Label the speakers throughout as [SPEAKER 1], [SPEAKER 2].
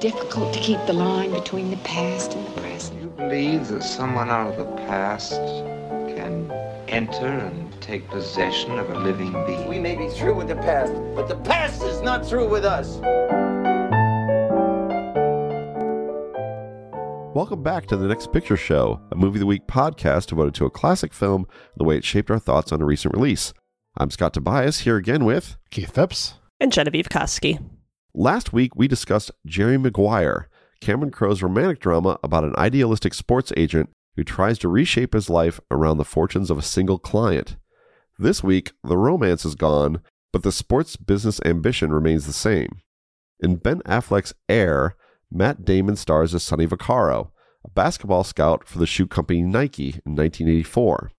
[SPEAKER 1] difficult to keep the line between the past and the present.
[SPEAKER 2] Do you believe that someone out of the past can enter and take possession of a living being?
[SPEAKER 3] We may be through with the past, but the past is not through with us.
[SPEAKER 4] Welcome back to the Next Picture Show, a movie of the week podcast devoted to a classic film and the way it shaped our thoughts on a recent release. I'm Scott Tobias here again with
[SPEAKER 5] Keith Phipps.
[SPEAKER 6] and Genevieve Koski.
[SPEAKER 4] Last week we discussed Jerry Maguire, Cameron Crowe's romantic drama about an idealistic sports agent who tries to reshape his life around the fortunes of a single client. This week, the romance is gone, but the sports business ambition remains the same. In Ben Affleck's Air, Matt Damon stars as Sonny Vaccaro, a basketball scout for the shoe company Nike in 1984.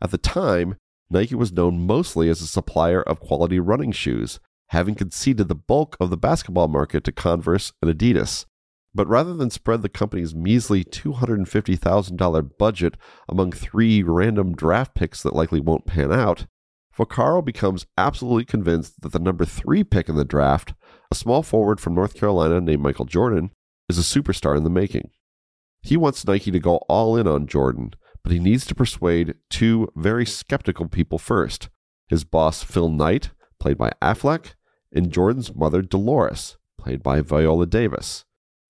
[SPEAKER 4] At the time, Nike was known mostly as a supplier of quality running shoes, having conceded the bulk of the basketball market to Converse and Adidas. But rather than spread the company's measly $250,000 budget among three random draft picks that likely won't pan out, Vaccaro becomes absolutely convinced that the number three pick in the draft, a small forward from North Carolina named Michael Jordan, is a superstar in the making. He wants Nike to go all in on Jordan, but he needs to persuade two very skeptical people first his boss, Phil Knight, played by Affleck, and Jordan's mother, Dolores, played by Viola Davis.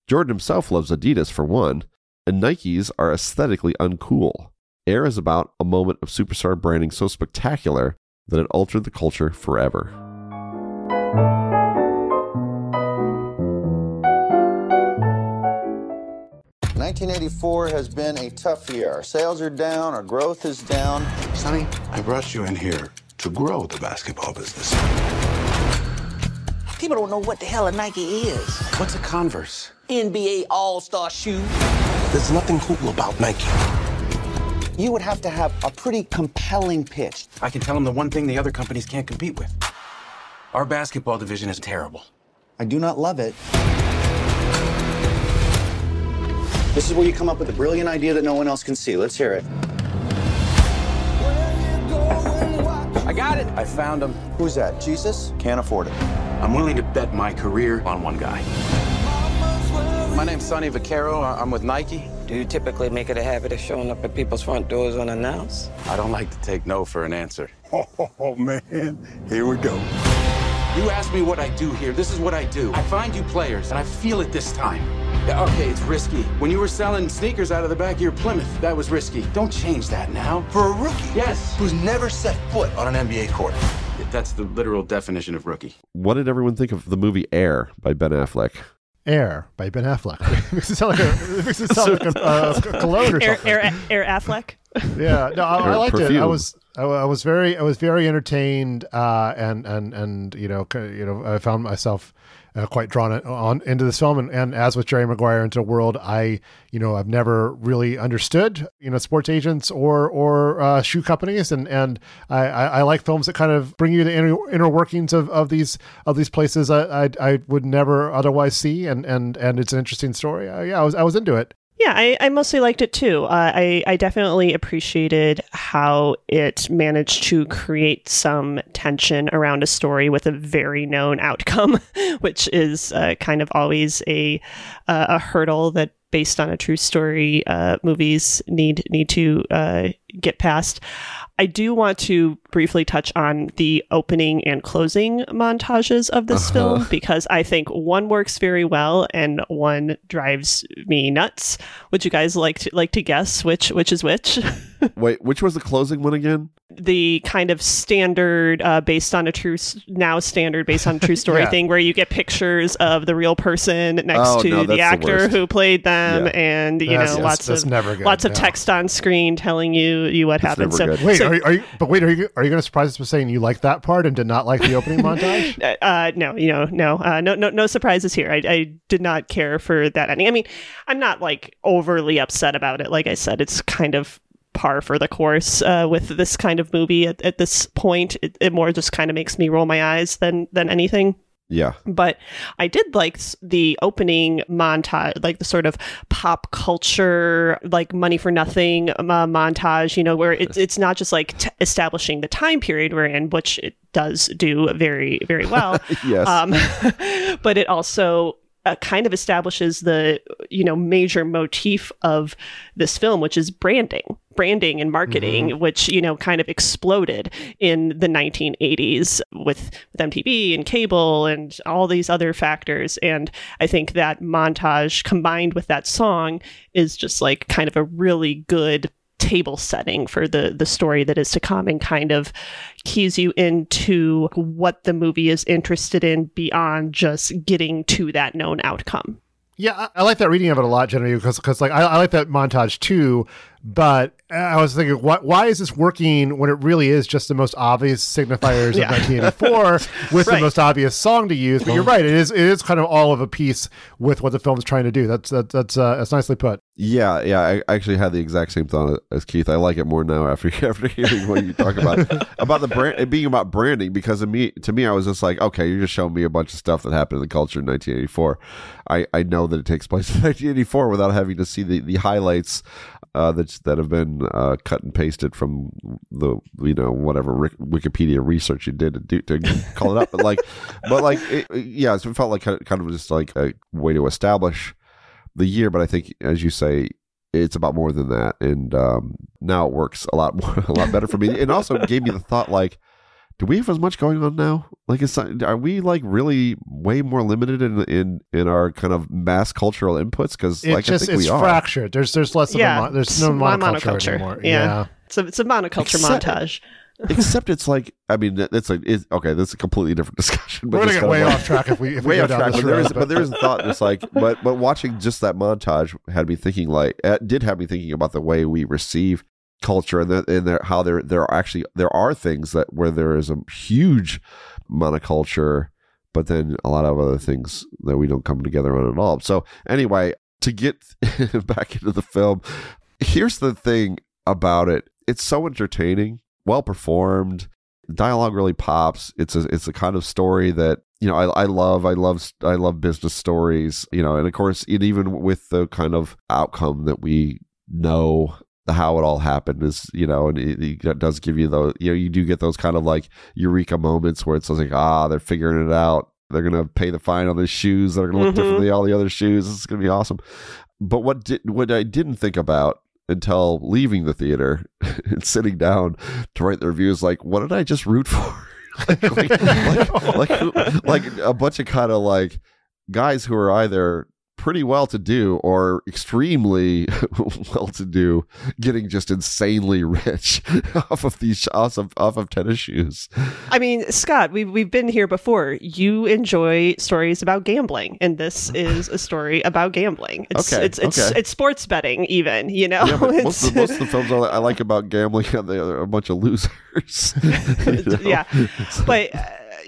[SPEAKER 4] Jordan himself loves Adidas for one, and Nikes are aesthetically uncool. Air is about a moment of superstar branding so spectacular that it altered the culture forever.
[SPEAKER 7] 1984 has been a tough year. Our sales are down, our growth is down.
[SPEAKER 8] Sonny, I brought you in here to grow the basketball business.
[SPEAKER 3] People don't know what the hell a Nike is.
[SPEAKER 8] What's a Converse?
[SPEAKER 3] NBA All Star shoe.
[SPEAKER 8] There's nothing cool about Nike.
[SPEAKER 7] You would have to have a pretty compelling pitch.
[SPEAKER 9] I can tell them the one thing the other companies can't compete with. Our basketball division is terrible.
[SPEAKER 7] I do not love it. This is where you come up with a brilliant idea that no one else can see. Let's hear it.
[SPEAKER 9] I got it. I found them.
[SPEAKER 7] Who's that? Jesus? Can't afford it.
[SPEAKER 9] I'm willing to bet my career on one guy. My name's Sonny Vaccaro. I- I'm with Nike.
[SPEAKER 3] Do you typically make it a habit of showing up at people's front doors unannounced?
[SPEAKER 9] I don't like to take no for an answer.
[SPEAKER 8] Oh, man. Here we go.
[SPEAKER 9] You ask me what I do here. This is what I do. I find you players, and I feel it this time. Yeah, okay, it's risky. When you were selling sneakers out of the back of your Plymouth, that was risky. Don't change that now.
[SPEAKER 8] For a rookie
[SPEAKER 9] Yes.
[SPEAKER 8] who's never set foot on an NBA court.
[SPEAKER 9] That's the literal definition of rookie.
[SPEAKER 4] What did everyone think of the movie Air by Ben Affleck?
[SPEAKER 5] Air by Ben Affleck. it makes it sound like a, it makes it sound like a, uh, cologne or
[SPEAKER 6] Air,
[SPEAKER 5] something.
[SPEAKER 6] Air, Air Affleck.
[SPEAKER 5] yeah, no, I, I
[SPEAKER 4] Or
[SPEAKER 5] liked it. I was, I, I was very, I was very entertained, uh, and and and you know, you know, I found myself uh, quite drawn on into this film, and, and as with Jerry Maguire into a world I, you know, I've never really understood, you know, sports agents or or uh, shoe companies, and and I, I, I like films that kind of bring you the inner, inner workings of, of these of these places I, I I would never otherwise see, and and and it's an interesting story. Yeah, I was I was into it.
[SPEAKER 6] Yeah, I, I mostly liked it too. Uh, I, I definitely appreciated how it managed to create some tension around a story with a very known outcome, which is uh, kind of always a uh, a hurdle that based on a true story uh, movies need need to uh, get past. I do want to briefly touch on the opening and closing montages of this film because I think one works very well and one drives me nuts. Would you guys like to like to guess which which is which?
[SPEAKER 4] Wait, which was the closing one again?
[SPEAKER 6] the kind of standard uh, based on a true now standard based on a true story
[SPEAKER 5] Yeah.
[SPEAKER 6] thing where you get pictures of the real person next
[SPEAKER 4] Oh,
[SPEAKER 6] to
[SPEAKER 4] no,
[SPEAKER 6] the
[SPEAKER 4] that's the
[SPEAKER 6] actor who played them
[SPEAKER 4] Yeah.
[SPEAKER 6] and you
[SPEAKER 5] That's-
[SPEAKER 6] know
[SPEAKER 5] that's-
[SPEAKER 6] lots of
[SPEAKER 5] never good,
[SPEAKER 6] lots of
[SPEAKER 5] no.
[SPEAKER 6] text on screen telling you you what happened
[SPEAKER 4] never
[SPEAKER 6] so
[SPEAKER 4] good.
[SPEAKER 5] Wait,
[SPEAKER 6] so-
[SPEAKER 5] are, you, are you? But wait, are you? Are you going to surprise us by saying you like that part and did not like the opening montage?
[SPEAKER 6] uh, uh, no, you know, no, uh, no, no, no surprises here. I, I did not care for that ending. I mean, I'm not like overly upset about it. Like I said, it's kind of par for the course uh, with this kind of movie at, at this point. It, it more just kind of makes me roll my eyes than than anything.
[SPEAKER 4] Yeah.
[SPEAKER 6] But I did like the opening montage, like the sort of pop culture, like money for nothing uh, montage, you know, where it's, it's not just like t- establishing the time period we're in, which it does do very, very well.
[SPEAKER 4] Yes.
[SPEAKER 6] Um, but it also uh, kind of establishes the you know major motif of this film which is branding branding and marketing mm-hmm. which you know kind of exploded in the 1980s with, with MTV and cable and all these other factors and I think that montage combined with that song is just like kind of a really good table setting for the the story that is to come and kind of keys you into what the movie is interested in beyond just getting to that known outcome.
[SPEAKER 5] Yeah, I, I like that reading of it a lot, Genevieve, because because like I, I, like that montage too. But I was thinking, why, why is this working when it really is just the most obvious signifiers yeah. of 1984 with right. the most obvious song to use? But you're right; it is it is kind of all of a piece with what the film is trying to do. That's that, that's uh, that's nicely put.
[SPEAKER 4] Yeah, yeah. I actually had the exact same thought as Keith. I like it more now after after hearing what you talk about about the brand it being about branding. Because to me, to me, I was just like, okay, you're just showing me a bunch of stuff that happened in the culture in 1984. I I know that it takes place in 1984 without having to see the the highlights uh, that that have been uh, cut and pasted from the you know whatever Wikipedia research you did to do to call it up, but like, but like, it, yeah, it felt like kind of just like a way to establish the year. But I think, as you say, it's about more than that, and um, now it works a lot more, a lot better for me. It also gave me the thought like do we have as much going on now? Like, is, are we like really way more limited in in in our kind of mass cultural inputs? Because like
[SPEAKER 5] just,
[SPEAKER 4] I think
[SPEAKER 5] it's
[SPEAKER 4] we are.
[SPEAKER 5] fractured. There's there's less yeah, of a there's no monoculture, monoculture, anymore.
[SPEAKER 6] Yeah. yeah. it's a it's a monoculture Except, montage.
[SPEAKER 4] Except it's like I mean it's like it's, okay. That's a completely different discussion.
[SPEAKER 5] But We're gonna get way like, off track if we if way we off track.
[SPEAKER 4] But there is but there is a thought just like but but watching just that montage had me thinking like it did have me thinking about the way we receive culture and, the, and how there there are actually there are things that where there is a huge monoculture but then a lot of other things that we don't come together on at all. So anyway to get back into the film here's the thing about it. It's so entertaining well performed dialogue really pops. It's a it's a kind of story that you know I, I love i love i love business stories you know and of course it, even with the kind of outcome that we know the how it all happened is you know and it, it, does give you those you know you do get those kind of like eureka moments where it's like ah they're figuring it out. They're gonna pay the fine on the shoes. That are gonna look mm-hmm. different than all the other shoes. It's gonna be awesome. But what did what i didn't think about until leaving the theater and sitting down to write the reviews like what did i just root for? Like, like, like, like a bunch of kind of like guys who are either pretty well to do or extremely well to do getting just insanely rich off of these off of, off of tennis shoes.
[SPEAKER 6] I mean, Scott, we've we've been here before. You enjoy stories about gambling, and this is a story about gambling. It's okay, it's it's, okay. it's sports betting, even you know. Yeah,
[SPEAKER 4] most, of the, most, of the, films I like about gambling, they're a bunch of losers.
[SPEAKER 6] you know? Yeah, but.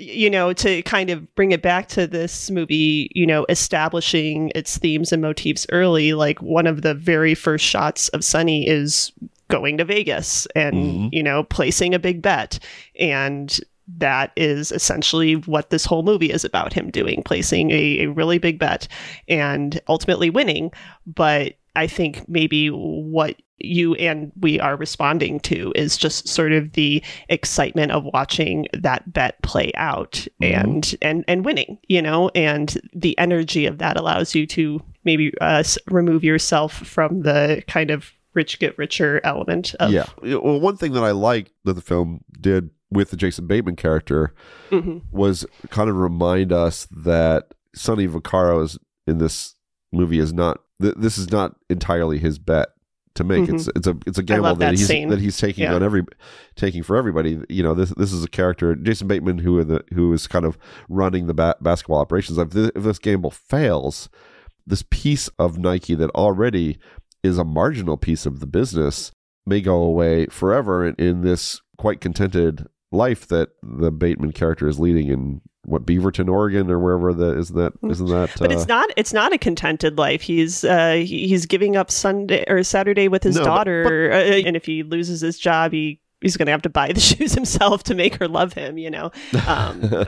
[SPEAKER 6] You know, to kind of bring it back to this movie, you know, establishing its themes and motifs early, like one of the very first shots of Sonny is going to Vegas and, mm-hmm. you know, placing a big bet. And that is essentially what this whole movie is about him doing, placing a, a really big bet and ultimately winning. But I think maybe what you and we are responding to is just sort of the excitement of watching that bet play out mm-hmm. and and and winning you know and the energy of that allows you to maybe uh, remove yourself from the kind of rich get richer element of
[SPEAKER 4] yeah well one thing that i like that the film did with the jason bateman character mm-hmm. was kind of remind us that sonny vaccaro is in this movie is not th- this is not entirely his bet to make. Mm-hmm. It's it's a it's a gamble that, that, he's scene. that he's taking yeah. on every taking for everybody. You know, this this is a character Jason Bateman who the who is kind of running the ba- basketball operations. If this, if this gamble fails, this piece of Nike that already is a marginal piece of the business may go away forever in, in this quite contented life that the Bateman character is leading in what Beaverton, Oregon, or wherever that is that hmm. isn't that.
[SPEAKER 6] But uh, it's not. It's not a contented life. He's uh, he's giving up Sunday or Saturday with his no, daughter, but, but, uh, and if he loses his job, he he's going to have to buy the shoes himself to make her love him you know um,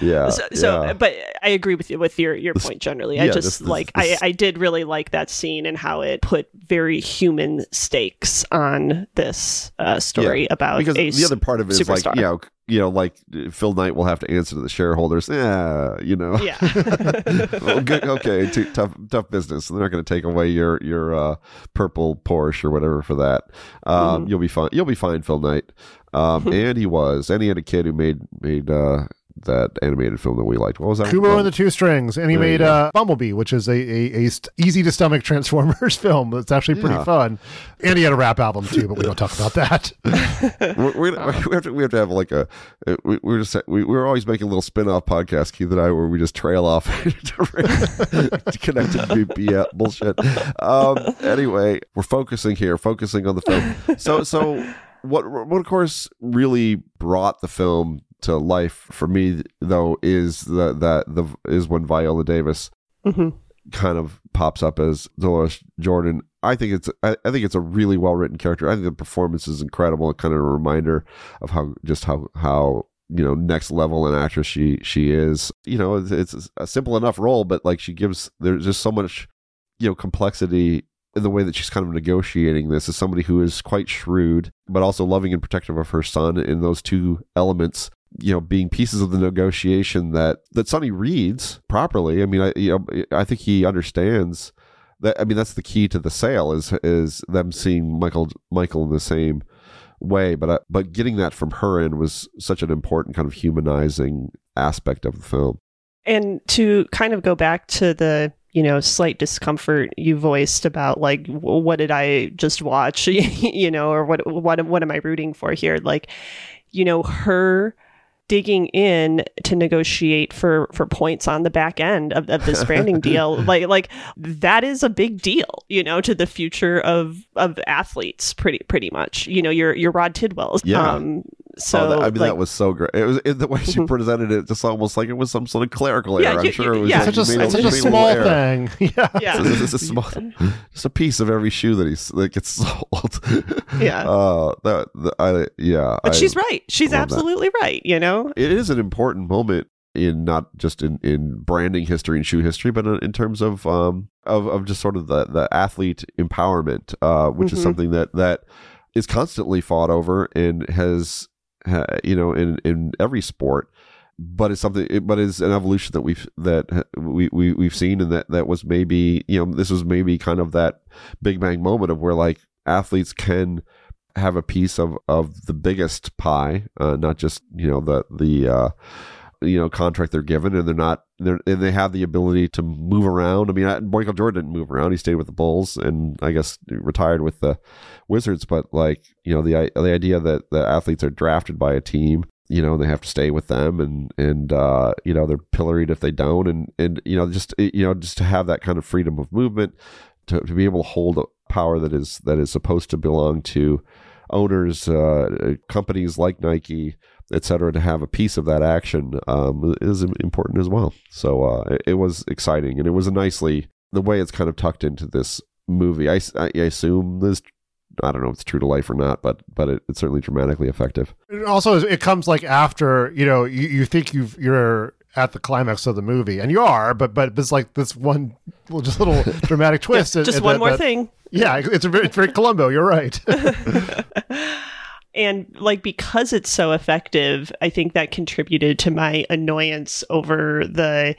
[SPEAKER 4] yeah
[SPEAKER 6] so, so
[SPEAKER 4] yeah.
[SPEAKER 6] but i agree with you with your your point generally yeah, i just this, this, like this, I, I did really like that scene and how it put very human stakes on this uh, story yeah. about
[SPEAKER 4] because the other part of it is like you know you know, like Phil Knight will have to answer to the shareholders. Yeah, you know.
[SPEAKER 6] Yeah.
[SPEAKER 4] good, okay, t- tough, tough business. They're not going to take away your your uh, purple Porsche or whatever for that. Um, You'll be fine. You'll be fine, Phil Knight. Um, and he was, and he had a kid who made made uh, that animated film that we liked. What was that?
[SPEAKER 5] Kubo and the Two Strings, and he
[SPEAKER 4] There
[SPEAKER 5] made uh, Bumblebee, which is a, a, a st- easy to stomach Transformers film. that's actually pretty
[SPEAKER 4] Yeah.
[SPEAKER 5] fun. And he had a rap album too, but we don't talk about that.
[SPEAKER 4] we're, we're, we have to we have to have like a uh, we, we're just we, we're always making little spin-off podcasts Keith and I where we just trail off to connect to BS bullshit um anyway we're focusing here focusing on the film so so what what of course really brought the film to life for me though is the that the is when Viola Davis
[SPEAKER 6] Mhm.
[SPEAKER 4] kind of pops up as Dolores Jordan. I think it's I, I think it's a really well written character. I think the performance is incredible. Kind of a reminder of how just how how you know next level an actress she she is. You know, it's, it's a simple enough role, but like she gives there's just so much you know complexity in the way that she's kind of negotiating this as somebody who is quite shrewd but also loving and protective of her son in those two elements you know being pieces of the negotiation that that Sonny reads properly. I mean i you know i think he understands that i mean that's the key to the sale is is them seeing michael michael in the same way. But uh, but getting that from her in was such an important kind of humanizing aspect of the film.
[SPEAKER 6] And to kind of go back to the, you know, slight discomfort you voiced about like what did I just watch, you know, or what what what am I rooting for here? Like, you know, her digging in to negotiate for for points on the back end of, of this branding deal like like that is a big deal you know to the future of of athletes pretty pretty much you know your your rod tidwells
[SPEAKER 4] Yeah.
[SPEAKER 6] um so
[SPEAKER 4] oh, that, I mean,
[SPEAKER 6] like,
[SPEAKER 4] that was so great. It was it, the way she presented it, just almost like it was some sort of clerical
[SPEAKER 6] Yeah,
[SPEAKER 4] error. I'm
[SPEAKER 6] you-
[SPEAKER 4] sure it was
[SPEAKER 6] yeah.
[SPEAKER 4] like
[SPEAKER 5] such a,
[SPEAKER 4] made
[SPEAKER 5] it's such a small
[SPEAKER 4] error.
[SPEAKER 5] thing. Yeah.
[SPEAKER 6] yeah
[SPEAKER 4] So this is a small, just a piece of every shoe that he's that gets sold.
[SPEAKER 6] Yeah.
[SPEAKER 4] Uh, that, the, I, yeah.
[SPEAKER 6] but
[SPEAKER 4] I-
[SPEAKER 6] she's right she's
[SPEAKER 4] love that.
[SPEAKER 6] absolutely right you know
[SPEAKER 4] It is an important moment in not just in, in branding history and shoe history, but in terms of um of, of just sort of the the athlete empowerment, uh, which is
[SPEAKER 6] Mhm.
[SPEAKER 4] something that that is constantly fought over and has you know in in every sport. But it's something, but it's an evolution that we've that we, we we've seen, and that that was maybe you know this was maybe kind of that big bang moment of where like athletes can have a piece of of the biggest pie, uh, not just you know the the uh, you know contract they're given, and they're not and they have the ability to move around. I mean, Michael Jordan didn't move around; he stayed with the Bulls, and I guess retired with the Wizards. But like you know the the idea that the athletes are drafted by a team. You know they have to stay with them, and and uh, you know they're pilloried if they don't, and and you know just you know just to have that kind of freedom of movement, to, to be able to hold a power that is that is supposed to belong to owners, uh, companies like Nike, et cetera, to have a piece of that action um, is important as well. So uh, it, it was exciting, and it was a nicely the way it's kind of tucked into this movie. I assume this. I don't know if it's true to life or not, but but it, it's certainly dramatically effective.
[SPEAKER 5] It also, it comes like after you know you, you think you've you're at the climax of the movie, and you are, but but it's like this one little, just little dramatic twist. and-
[SPEAKER 6] just
[SPEAKER 5] and
[SPEAKER 6] one
[SPEAKER 5] that-
[SPEAKER 6] more
[SPEAKER 5] that-
[SPEAKER 6] thing
[SPEAKER 5] Yeah, it's very, it's very Columbo. You're right.
[SPEAKER 6] and like because it's so effective i think that contributed to my annoyance over the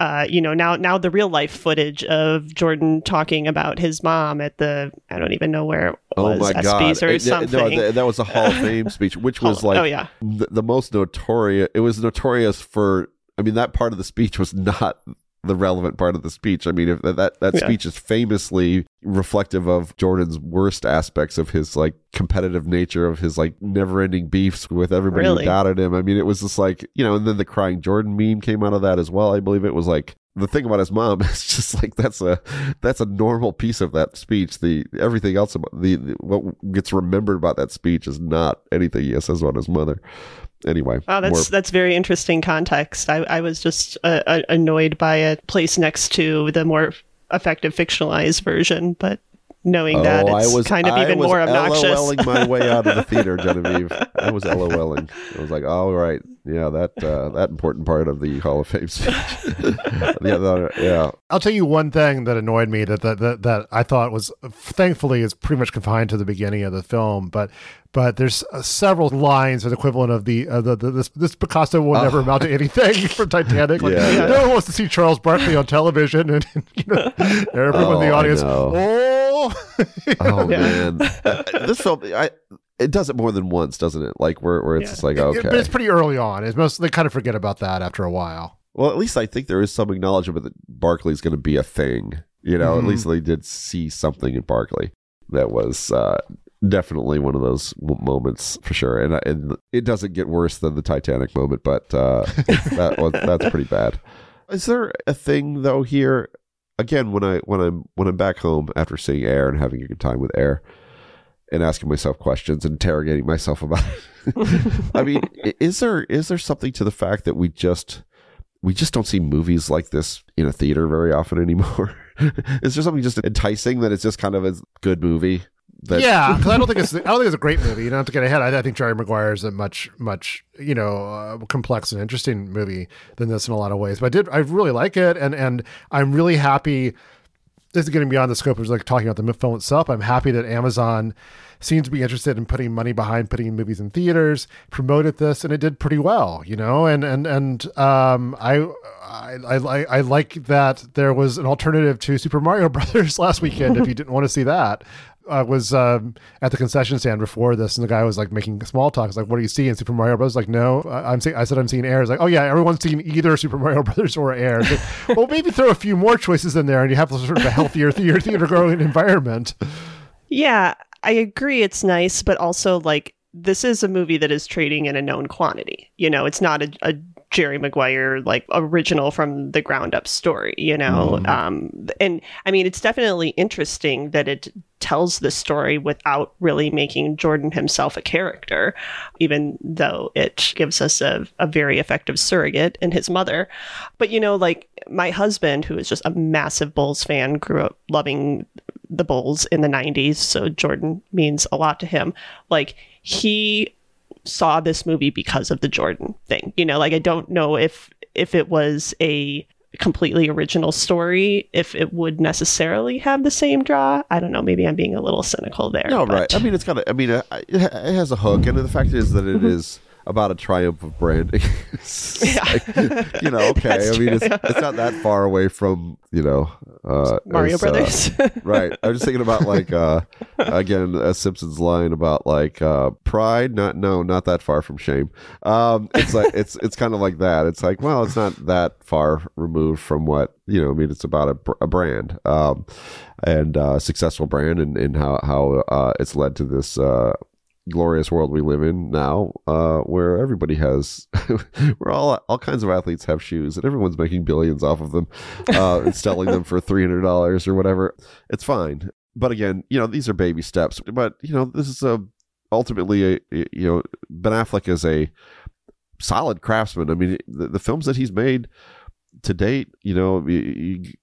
[SPEAKER 6] uh, you know now now the real life footage of Jordan talking about his mom at the I don't even know where it was
[SPEAKER 4] oh my god!
[SPEAKER 6] Or
[SPEAKER 4] It-
[SPEAKER 6] something.
[SPEAKER 4] No, that, that was a Hall of Fame speech, which was like
[SPEAKER 6] oh, yeah.
[SPEAKER 4] the, the most notorious. It was notorious for. I mean, that part of the speech was not the relevant part of the speech. I mean, if that that, that
[SPEAKER 6] Yeah.
[SPEAKER 4] speech is famously reflective of Jordan's worst aspects of his like competitive nature, of his like never-ending beefs with everybody
[SPEAKER 6] Really?
[SPEAKER 4] who doubted him. I mean, it was just like you know, and then the crying Jordan meme came out of that as well. I believe it was like the thing about his mom is just like that's a that's a normal piece of that speech. The everything else about the, the what gets remembered about that speech is not anything he says about his mother. Anyway,
[SPEAKER 6] Oh, that's
[SPEAKER 4] more-
[SPEAKER 6] that's very interesting context. I, I was just uh, uh, annoyed by it placed next to the more effective fictionalized version, but knowing that
[SPEAKER 4] Oh,
[SPEAKER 6] was, kind of
[SPEAKER 4] I
[SPEAKER 6] even
[SPEAKER 4] was
[SPEAKER 6] more obnoxious.
[SPEAKER 4] I was LOLing my way out of the theater, Genevieve. I was LOLing. I was like, "All right, yeah, that uh, that important part of the Hall of Fame speech." yeah, that- yeah.
[SPEAKER 5] I'll tell you one thing that annoyed me that, that that that I thought was thankfully is pretty much confined to the beginning of the film, but but there's uh, several lines that equivalent of the, uh, the, the this this Picasso will never amount to anything from Titanic. Like,
[SPEAKER 4] Yeah, yeah.
[SPEAKER 5] no one wants to see Charles Barkley on television, and, you know everyone in the
[SPEAKER 4] Oh, I
[SPEAKER 5] audience.
[SPEAKER 4] know.
[SPEAKER 5] Oh,
[SPEAKER 4] Oh man, this film, I it does it more than once, doesn't it? Like where where it's just like
[SPEAKER 5] It-
[SPEAKER 4] okay,
[SPEAKER 5] but it's pretty early on. It's most they kind of forget about that after a while.
[SPEAKER 4] Well, at least I think there is some acknowledgement that Barkley's going to be a thing. You know,
[SPEAKER 5] Mhm.
[SPEAKER 4] at least they did see something in Barkley that was uh, definitely one of those w- moments for sure. And, and it doesn't get worse than the Titanic moment, but uh, that was, that's pretty bad. Is there a thing though here? Again, when I when I'm when I'm back home after seeing Air and having a good time with Air, and asking myself questions and interrogating myself about it. I mean, is there is there something to the fact that we just we just don't see movies like this in a theater very often anymore? is there something just enticing that it's just kind of a good movie? That,
[SPEAKER 5] yeah, because I don't think it's I don't think it's a great movie. You don't have to get ahead. I, I think Jerry Maguire is a much much you know uh, complex and interesting movie than this in a lot of ways. But I did I really like it, and and I'm really happy. This is getting beyond the scope of like talking about the film itself. I'm happy that Amazon seems to be interested in putting money behind putting movies in theaters. Promoted this, and it did pretty well, you know. And and and um, I. I, I, I- I like that there was an alternative to Super Mario Brothers last weekend. if you didn't want to see that, I was um, at the concession stand before this, and the guy was like making small talk. He's like, "What are you seeing?" Super Mario Bros?" Like, no, I'm seeing. I said I'm seeing Air. He's like, "Oh yeah, everyone's seen either Super Mario Brothers or Air." Well, maybe throw a few more choices in there, and you have sort of a healthier theater theater growing environment.
[SPEAKER 6] Yeah, I agree. It's nice, but also like this is a movie that is trading in a known quantity. You know, it's not a, a Jerry Maguire like original from the ground up story. You know, um, and I mean, it's definitely interesting that it tells the story without really making Jordan himself a character, even though it gives us a, a very effective surrogate in his mother. But you know, like my husband, who is just a massive Bulls fan, grew up loving the Bulls in the 90s, so Jordan means a lot to him. Like he saw this movie because of the Jordan thing. You know, like I don't know if if it was a completely original story if it would necessarily have the same draw. I don't know, maybe I'm being a little cynical there.
[SPEAKER 4] No,
[SPEAKER 6] but-
[SPEAKER 4] right. I mean, it's got. I mean, uh, it has a hook, and the fact is that
[SPEAKER 6] Mm-hmm.
[SPEAKER 4] it is about a triumph of branding. It's like, you know, okay. I mean, it's, it's not that far away from you know uh,
[SPEAKER 6] Mario
[SPEAKER 4] uh,
[SPEAKER 6] Brothers.
[SPEAKER 4] right. I was just thinking about like uh, again a Simpsons line about like uh, pride. Not no, not that far from shame. Um, it's like it's it's kind of like that. It's like well, it's not that far removed from what you know. I mean, it's about a, a brand. Um, and uh, successful brand, and, and how how uh, it's led to this uh, glorious world we live in now, uh, where everybody has, where all all kinds of athletes have shoes, and everyone's making billions off of them, uh, and selling them for three hundred dollars or whatever. It's fine, but again, you know, these are baby steps. But you know, this is a ultimately a you know Ben Affleck is a solid craftsman. I mean, the, the films that he's made to date, you know,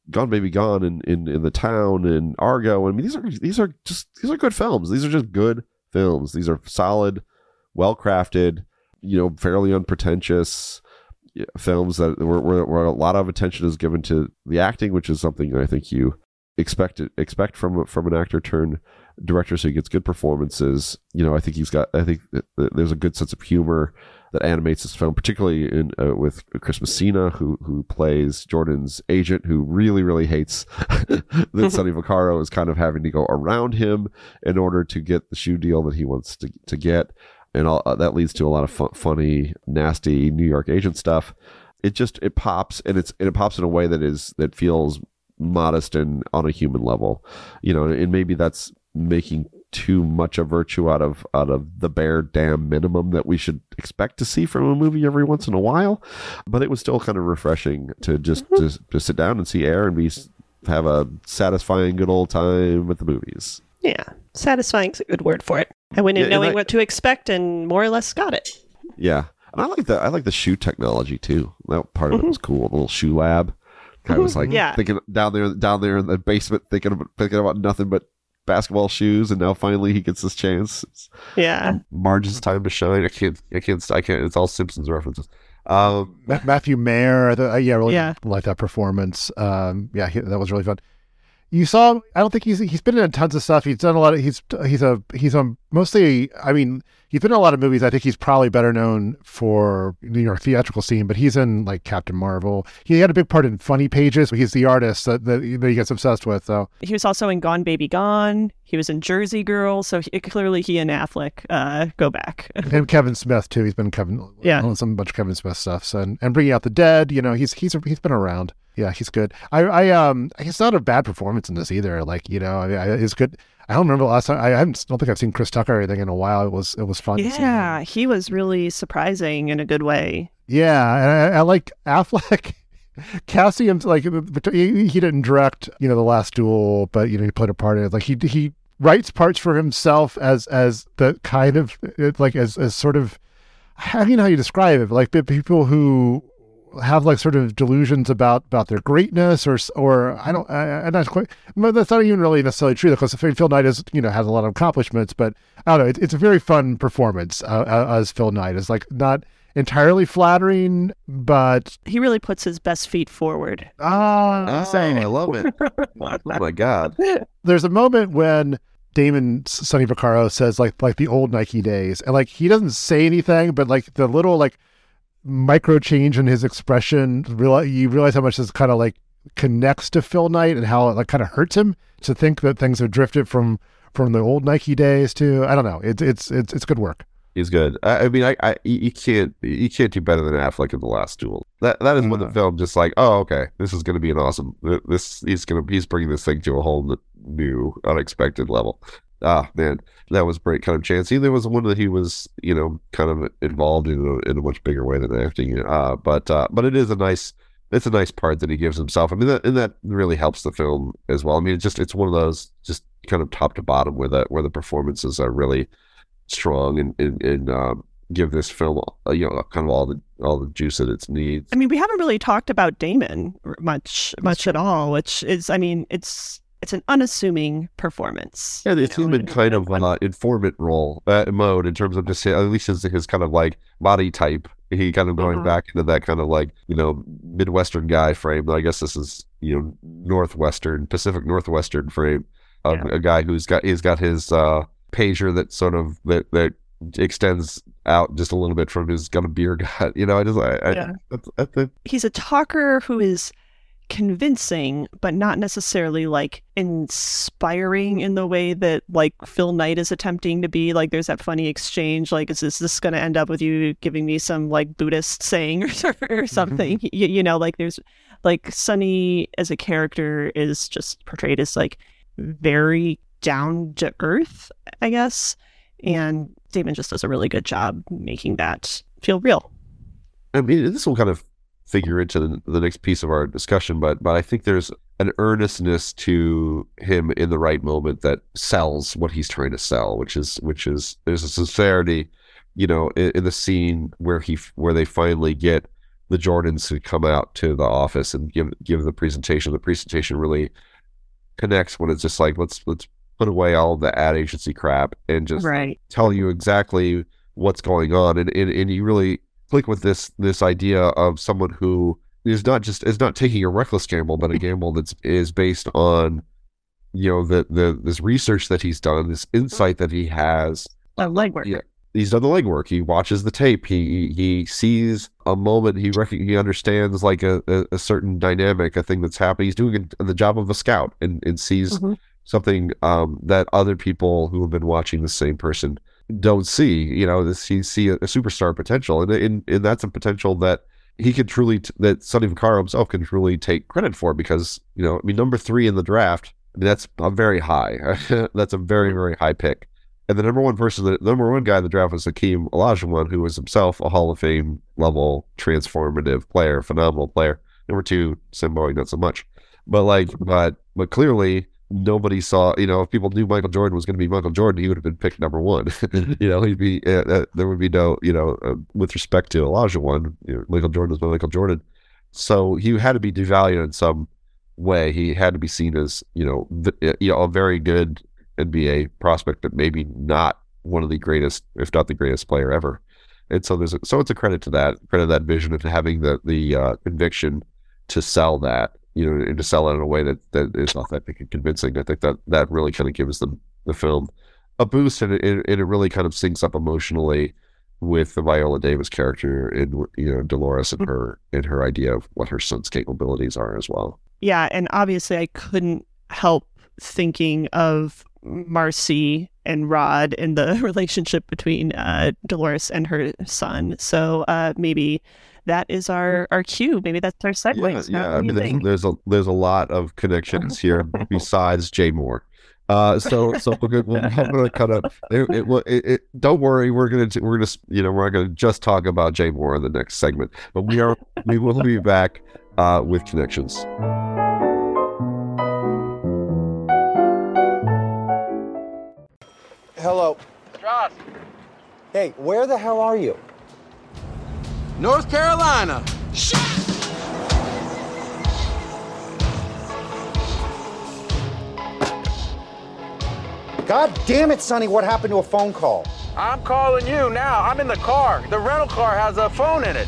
[SPEAKER 4] Gone Baby Gone in, in, in the town and Argo. I mean, these are these are just these are good films. These are just good films. These are solid, well crafted, you know, fairly unpretentious films that where, where, where a lot of attention is given to the acting, which is something I think you expect expect from from an actor turn director. So he gets good performances. You know, I think he's got. I think that- that there's a good sense of humor that animates this film, particularly in uh, with Chris Messina, who who plays Jordan's agent, who really really hates that Sonny Vaccaro is kind of having to go around him in order to get the shoe deal that he wants to to get, and all, uh, that leads to a lot of fu- funny, nasty New York agent stuff. It just it pops, and it's and it pops in a way that is that feels modest and on a human level, you know, and maybe that's making too much of virtue out of out of the bare damn minimum that we should expect to see from a movie every once in a while. But it was still kind of refreshing to just mm-hmm. to, to sit down and see air and be have a satisfying good old time with the movies.
[SPEAKER 6] Yeah, satisfying is a good word for it. I went in
[SPEAKER 4] Yeah,
[SPEAKER 6] knowing
[SPEAKER 4] I-
[SPEAKER 6] what to expect and more or less got it.
[SPEAKER 4] yeah. And i like the i like the shoe technology too. That part of it mm-hmm. was cool. The little shoe lab. I was mm-hmm. like
[SPEAKER 6] Yeah.
[SPEAKER 4] thinking down there down there in the basement thinking about thinking about nothing but basketball shoes, and now finally he gets his chance. It's
[SPEAKER 6] Yeah.
[SPEAKER 4] Marge's time to shine. I can't. I can't. I can't. It's all Simpsons references. Um,
[SPEAKER 5] Matthew Maher, the, uh, yeah, really
[SPEAKER 6] Yeah.
[SPEAKER 5] like that performance. Um, yeah, he, that was really fun. You saw? I don't think he's he's been in tons of stuff. He's done a lot of. He's he's a he's a mostly. I mean, he's been in a lot of movies. I think he's probably better known for New York theatrical scene, but he's in like Captain Marvel. He had a big part in Funny Pages. He's the artist that that, that he gets obsessed with. So
[SPEAKER 6] He was also in Gone Baby Gone. He was in Jersey Girl. So he, clearly he and Affleck uh, go back.
[SPEAKER 5] and Kevin Smith too. He's been Kevin,
[SPEAKER 6] Yeah.
[SPEAKER 5] on some bunch of Kevin Smith stuff. So and, and bringing out the dead. You know, he's he's he's been around. Yeah, he's good. I I um, it's not a bad performance in this either. Like you know, I, I, it's good. I don't remember the last time. I haven't, don't think I've seen Chris Tucker or anything in a while. It was it was fun. to see him.
[SPEAKER 6] yeah, he was really surprising in a good way.
[SPEAKER 5] Yeah, and I, I like Affleck. Cassie, like he, he didn't direct, you know, the last duel, but you know he played a part in it. Like he he writes parts for himself as as the kind of like as as sort of I don't know how you describe it, but like people who have like sort of delusions about about their greatness or or I don't I, I'm not quite but that's not even really necessarily true because Phil Knight is you know has a lot of accomplishments but I don't know it, it's a very fun performance uh, as Phil Knight is like not entirely flattering but
[SPEAKER 6] He really puts his best feet forward.
[SPEAKER 5] ah
[SPEAKER 4] oh, I love it. oh my god.
[SPEAKER 5] there's a moment when Damon Sonny Vaccaro says like like the old Nike days, and like he doesn't say anything, but like the little like micro change in his expression, real you realize how much this kind of like connects to Phil Knight and how it like kind of hurts him to think that things have drifted from from the old Nike days to I don't know. It's it's it's it's good work.
[SPEAKER 4] He's good. I, I mean, I, I, you can't, you can't do better than Affleck in the last duel. That, that is when the
[SPEAKER 5] Mm.
[SPEAKER 4] film just like, oh, okay, this is going to be an awesome. This he's going to, he's bringing this thing to a whole new, unexpected level. Ah, man, that was great. Kind of chancy. There was one that he was, you know, kind of involved in a, in a much bigger way than acting. Uh, but, uh, but it is a nice, it's a nice part that he gives himself. I mean, that, and that really helps the film as well. I mean, it's just, it's one of those just kind of top to bottom where the where the performances are really strong and and, and um, give this film uh, you know kind of all the all the juice that it needs.
[SPEAKER 6] I mean, we haven't really talked about Damon much much at all, which is I mean, it's it's an unassuming performance.
[SPEAKER 4] Yeah, it's him in kind of uh, informant role uh, mode in terms of just at least his, his kind of like body type. He kind of going
[SPEAKER 6] Mhm.
[SPEAKER 4] back into that kind of like you know midwestern guy frame. I guess this is you know northwestern Pacific Northwestern frame of
[SPEAKER 6] Yeah.
[SPEAKER 4] a guy who's got he's got his uh, pager that sort of that that extends out just a little bit from his got a beer gut. You know, I just I, I,
[SPEAKER 6] Yeah.
[SPEAKER 4] that's, that's it.
[SPEAKER 6] He's a talker who is convincing, but not necessarily like inspiring in the way that like Phil Knight is attempting to be. Like, there's that funny exchange. Like, is this, this going to end up with you giving me some like Buddhist saying or, or something? Mm-hmm. you, you know, like there's like Sonny as a character is just portrayed as like very down to earth, I guess. Mm-hmm. And Damon just does a really good job making that feel real.
[SPEAKER 4] I mean, this will kind of figure into the, the next piece of our discussion, but but I think there's an earnestness to him in the right moment that sells what he's trying to sell, which is which is there's a sincerity, you know, in, in the scene where he where they finally get the Jordans to come out to the office and give give the presentation. The presentation really connects when it's just like let's let's put away all the ad agency crap and just
[SPEAKER 6] Right.
[SPEAKER 4] tell you exactly what's going on and, and, and you really click with this this idea of someone who is not just is not taking a reckless gamble but a gamble that's is based on you know the the this research that he's done this insight that he has.
[SPEAKER 6] Uh, legwork.
[SPEAKER 4] yeah. He's done the legwork. He watches the tape. He he sees a moment. He rec- he understands like a, a, a certain dynamic a thing that's happening. He's doing a, the job of a scout and, and sees
[SPEAKER 6] Mhm.
[SPEAKER 4] something um, that other people who have been watching the same person don't see. You know, this he see a, a superstar potential, and, and and that's a potential that he can truly t- that Sonny Vaccaro himself can truly take credit for because you know, I mean, number three in the draft, I mean, that's a very high. that's a very very high pick. And the number one person, the number one guy in the draft was Hakeem Olajuwon, who was himself a Hall of Fame level transformative player, phenomenal player. Number two, Sam Bowie, not so much. But like, but but clearly nobody saw. You know, if people knew Michael Jordan was going to be Michael Jordan, he would have been picked number one. you know, he'd be uh, uh, there would be no. You know, uh, with respect to Olajuwon, you know, Michael Jordan was Michael Jordan. So he had to be devalued in some way. He had to be seen as you know, v- you know, a very good NBA prospect, but maybe not one of the greatest, if not the greatest player ever. And so there's a, so it's a credit to that, credit to that vision to having the the uh, conviction to sell that, you know, and to sell it in a way that, that is authentic and convincing. I think that that really kind of gives the the film a boost, and it, and it really kind of syncs up emotionally with the Viola Davis character and you know Dolores and her and her idea of what her son's capabilities are as well.
[SPEAKER 6] Yeah, and obviously I couldn't help thinking of Marcee and Rod and the relationship between uh, Dolores and her son. So uh, maybe that is our our cue. Maybe that's our segue.
[SPEAKER 4] Yeah, yeah. I mean, there's, there's, a there's a lot of connections here besides Jay Mohr. Uh, so so we're gonna, we're gonna kind of it, it, it, it, don't worry we're gonna we're gonna you know we're not gonna just talk about Jay Mohr in the next segment but we are we will be back uh, with connections.
[SPEAKER 7] Hello.
[SPEAKER 9] Josh.
[SPEAKER 7] Hey, where the hell are you?
[SPEAKER 9] North Carolina.
[SPEAKER 7] God damn it, Sonny, what happened to a phone call?
[SPEAKER 9] I'm calling you now. I'm in the car. The rental car has a phone in it.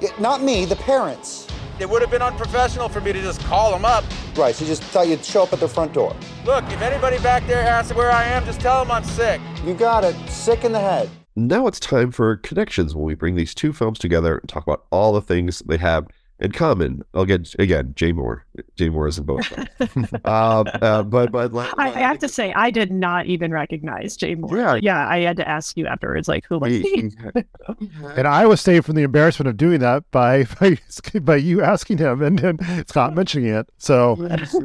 [SPEAKER 7] Yeah, not me, the parents.
[SPEAKER 9] It would have been unprofessional for me to just call them up.
[SPEAKER 7] Right, so you just thought you'd show up at their front door.
[SPEAKER 9] Look, if anybody back there asks where I am, just tell them I'm sick.
[SPEAKER 7] You got it. Sick in the head.
[SPEAKER 4] Now it's time for connections when we bring these two films together and talk about all the things they have in common. I'll get again, Jay Mohr. Jay Mohr is in both. uh, uh, but but
[SPEAKER 6] I, I, have to say, I did not even recognize Jay Mohr.
[SPEAKER 4] Yeah,
[SPEAKER 6] yeah. I had to ask you afterwards, like, who was he?
[SPEAKER 5] and I was saved from the embarrassment of doing that by by, by you asking him and then Scott mentioning it. So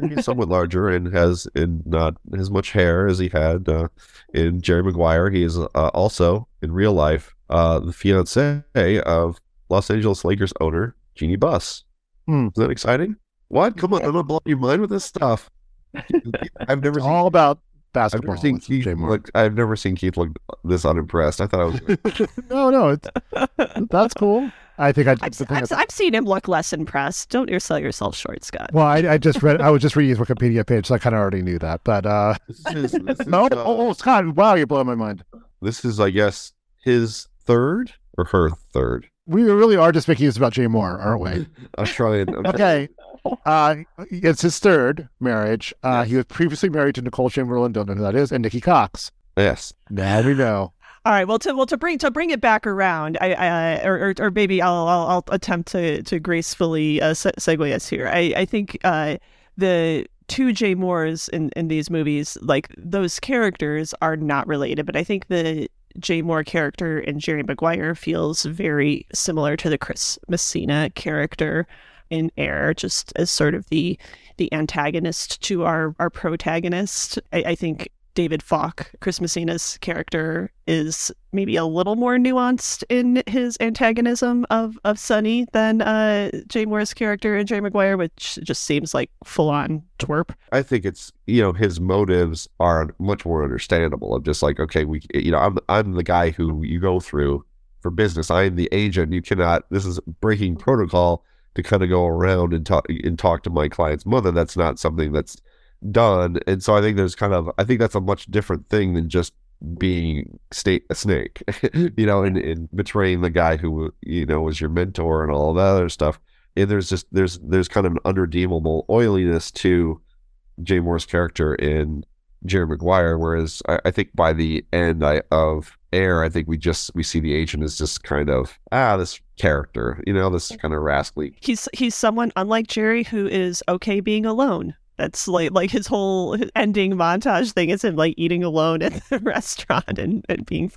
[SPEAKER 4] he's somewhat larger and has and not as much hair as he had uh, in Jerry Maguire. He is uh, also in real life uh, the fiance of Los Angeles Lakers owner Jeanie Buss.
[SPEAKER 5] Hmm.
[SPEAKER 4] Is that exciting? What? Come on, I'm gonna blow your mind with this stuff. I've never
[SPEAKER 5] seen, all about basketball.
[SPEAKER 4] I've never seen Keith look. I've never seen Keith look this unimpressed. I thought I was.
[SPEAKER 5] no, no, it's, that's cool. I think I.
[SPEAKER 6] I've, I've, I've, seen him look less impressed. Don't you sell yourself short, Scott?
[SPEAKER 5] Well, I, I just read. I was just reading his Wikipedia page, so I kind of already knew that. But uh,
[SPEAKER 4] this is, this is,
[SPEAKER 5] no, uh, oh, Scott! Wow, you're blowing my mind.
[SPEAKER 4] This is, I guess, his third or her third
[SPEAKER 5] we really are just making this about Jay Mohr, aren't we?
[SPEAKER 4] I'm trying. I'm
[SPEAKER 5] okay. Uh, it's his third marriage. Uh, yes. He was previously married to Nicole Chamberlain, don't know who that is, and Nikki Cox.
[SPEAKER 4] Yes.
[SPEAKER 5] Now we know.
[SPEAKER 6] All right. Well, to well to bring to bring it back around, I, I or, or, or maybe I'll, I'll, I'll attempt to to gracefully uh, se- segue us here. I I think uh, the two Jay Mohrs in in these movies, like those characters, are not related, but I think the Jay Mohr character in Jerry Maguire feels very similar to the Chris Messina character in Air, just as sort of the the antagonist to our our protagonist. I, I think David Falk, Chris Messina's character, is maybe a little more nuanced in his antagonism of of Sonny than uh, Jay Mohr's character in Jay Maguire, which just seems like full on twerp.
[SPEAKER 4] I think it's you know his motives are much more understandable. Of just like okay, we you know I'm I'm the guy who you go through for business. I am the agent. You cannot. This is breaking protocol to kind of go around and talk and talk to my client's mother. That's not something that's done. And so I think there's kind of I think that's a much different thing than just being state a snake, you know, and, and betraying the guy who you know was your mentor and all that other stuff. And there's just there's there's kind of an unredeemable oiliness to Jay Mohr's character in Jerry Maguire, whereas I, I think by the end I, of Air, I think we just we see the agent as just kind of ah this character, you know, this kind of rascally.
[SPEAKER 6] He's he's someone unlike Jerry who is okay being alone that's like like his whole ending montage thing is him like eating alone at the restaurant and, and being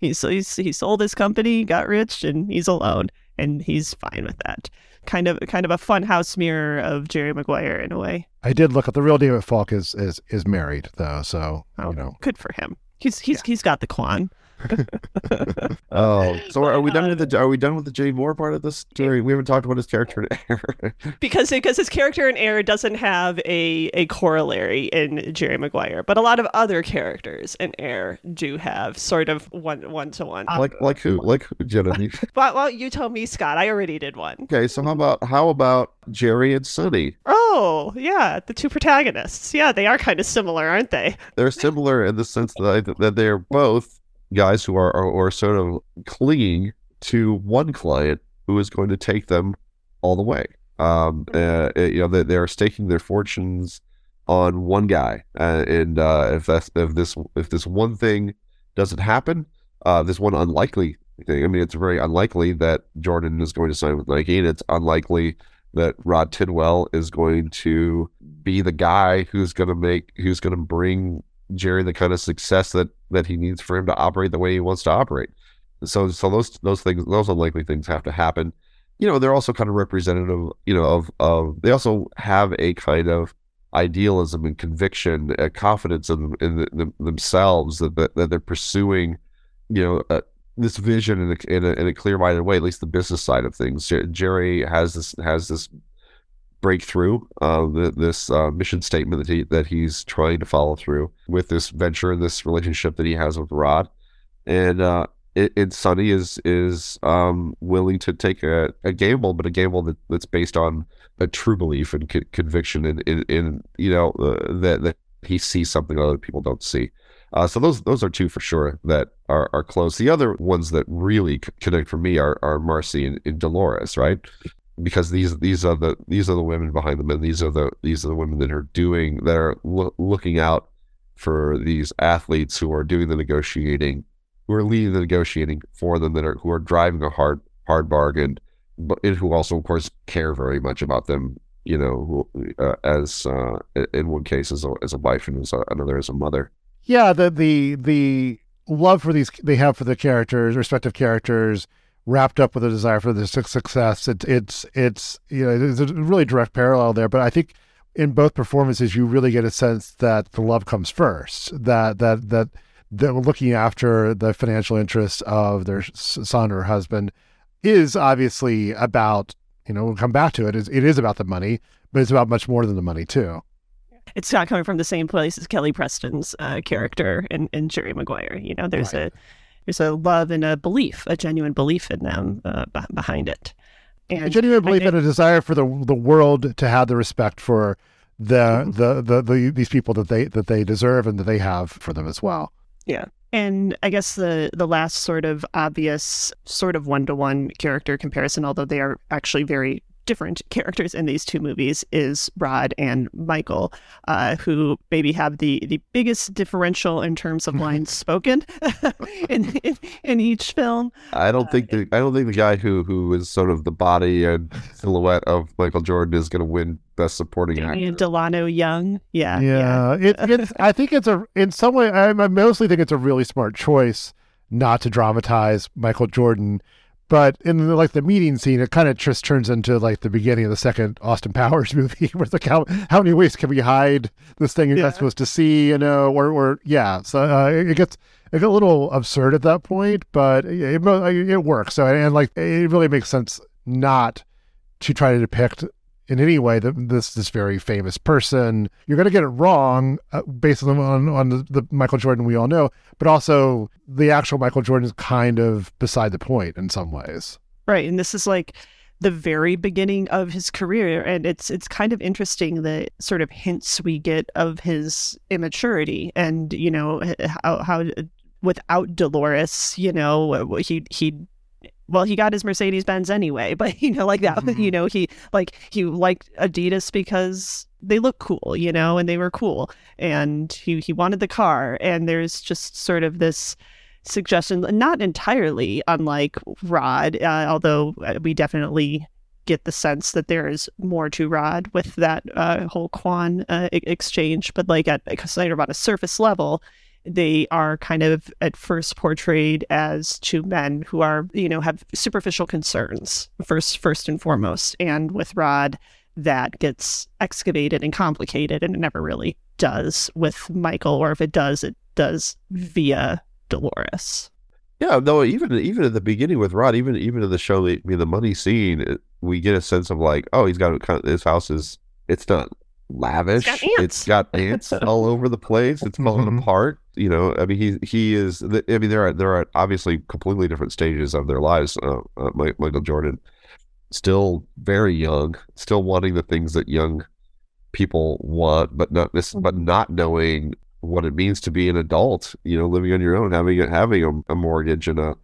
[SPEAKER 6] he so he's he sold his company got rich and he's alone and he's fine with that. Kind of kind of a fun house mirror of jerry maguire in a way.
[SPEAKER 5] I did look at the real david falk is is is married though so oh, you know.
[SPEAKER 6] good for him. He's he's yeah. he's got the kwan
[SPEAKER 4] oh, so are we done with the are we um, done with the Jay Mohr part of this story? We haven't talked about his character in Air
[SPEAKER 6] because because his character in Air doesn't have a a corollary in Jerry Maguire, but a lot of other characters in Air do have sort of one one to one.
[SPEAKER 4] Like like who? Like who, Genevieve?
[SPEAKER 6] well, well, you tell me, Scott. I already did one.
[SPEAKER 4] Okay, so how about how about Jerry and Sonny?
[SPEAKER 6] Oh yeah, the two protagonists. Yeah, they are kind of similar, aren't they?
[SPEAKER 4] They're similar in the sense that that they're both guys who are, are, are sort of clinging to one client who is going to take them all the way. Um, uh, you know, they, they are staking their fortunes on one guy, uh, and uh, if that's if this if this one thing doesn't happen, uh, this one unlikely thing. I mean, it's very unlikely that Jordan is going to sign with Nike, and it's unlikely that Rod Tidwell is going to be the guy who's going to make who's going to bring Jerry the kind of success that that he needs for him to operate the way he wants to operate. So so those those things those unlikely things have to happen. You know, they're also kind of representative, you know, of of they also have a kind of idealism and conviction, a confidence in, in, the, themselves that, that, that they're pursuing, you know, uh, this vision in a, in a, in a clear-minded way. At least the business side of things. Jerry has this has this breakthrough, uh, the, this uh, mission statement that he that he's trying to follow through with this venture and this relationship that he has with Rod, and uh, it, it Sonny is is um, willing to take a, a gamble, but a gamble that, that's based on a true belief and co- conviction in, in, in you know uh, that that he sees something other people don't see. Uh, so those those are two for sure that are, are close. The other ones that really connect for me are, are Marcee and, and Dolores, right? Because these these are the these are the women behind them, and these are the these are the women that are doing that are lo- looking out for these athletes who are doing the negotiating, who are leading the negotiating for them, that are who are driving a hard hard bargain, but who also, of course, care very much about them. You know, uh, as uh, in one case as a, as a wife and as a, another as a mother
[SPEAKER 5] yeah, the the the love for these they have for the characters, respective characters, wrapped up with a desire for the success. It's it's it's you know there's a really direct parallel there. But I think in both performances, you really get a sense that the love comes first. That that that that looking after the financial interests of their son or husband is obviously about you know we'll come back to it. It is about the money, but it's about much more than the money too
[SPEAKER 6] it's not coming from the same place as Kelly Preston's uh, character in, in Jerry Maguire. You know, there's right. a there's a love and a belief, a genuine belief in them uh, behind it,
[SPEAKER 5] and a genuine belief and a desire for the the world to have the respect for the, mm-hmm. the, the the these people that they that they deserve and that they have for them as well.
[SPEAKER 6] Yeah. And I guess the the last sort of obvious sort of one to one character comparison, although they are actually very different characters in these two movies is Rod and Michael, uh, who maybe have the, the biggest differential in terms of lines spoken in, in, in each film.
[SPEAKER 4] I don't think the I don't think the guy who who is sort of the body and silhouette of Michael Jordan is going to win Best Supporting Actor.
[SPEAKER 6] Delano Young, yeah,
[SPEAKER 5] yeah. yeah. It, it's I think it's a in some way I, I mostly think it's a really smart choice not to dramatize Michael Jordan but in the, like the meeting scene, it kind of just turns into like the beginning of the second Austin Powers movie, where the how, how many ways can we hide this thing you're yeah. not supposed to see, you know, or or yeah, so uh, it gets it gets a little absurd at that point, but it, it, it works. So and like it really makes sense not to try to depict in any way that this this very famous person. You're going to get it wrong uh, based on on, the, the, Michael Jordan we all know, but also the actual Michael Jordan is kind of beside the point in some ways.
[SPEAKER 6] Right, and this is like the very beginning of his career, and it's it's kind of interesting the sort of hints we get of his immaturity, and you know how how without Dolores, you know he he well, he got his Mercedes Benz anyway, but you know, like that, mm-hmm. you know, he like he liked Adidas because they look cool, you know, and they were cool, and he he wanted the car, and there's just sort of this suggestion, not entirely unlike Rod, uh, although uh, we definitely get the sense that there is more to Rod with that uh, whole kwan uh, exchange, but like at kind of on a surface level, they are kind of at first portrayed as two men who are, you know, have superficial concerns first, first and foremost. And with Rod, that gets excavated and complicated, and it never really does with Michael, or if it does, it does via Dolores.
[SPEAKER 4] Yeah, no, even even at the beginning with Rod, even even in the show, mean, the money scene, we get a sense of like, oh, he's got his house is it's not lavish. It's got ants, it's got ants all over the place. It's falling mm-hmm. apart. You know, I mean, he he is. I mean, there are there are obviously completely different stages of their lives. Uh, uh, Michael Jordan, still very young, still wanting the things that young people want, but not this, but not knowing what it means to be an adult. You know, living on your own, having a, having a, a mortgage and a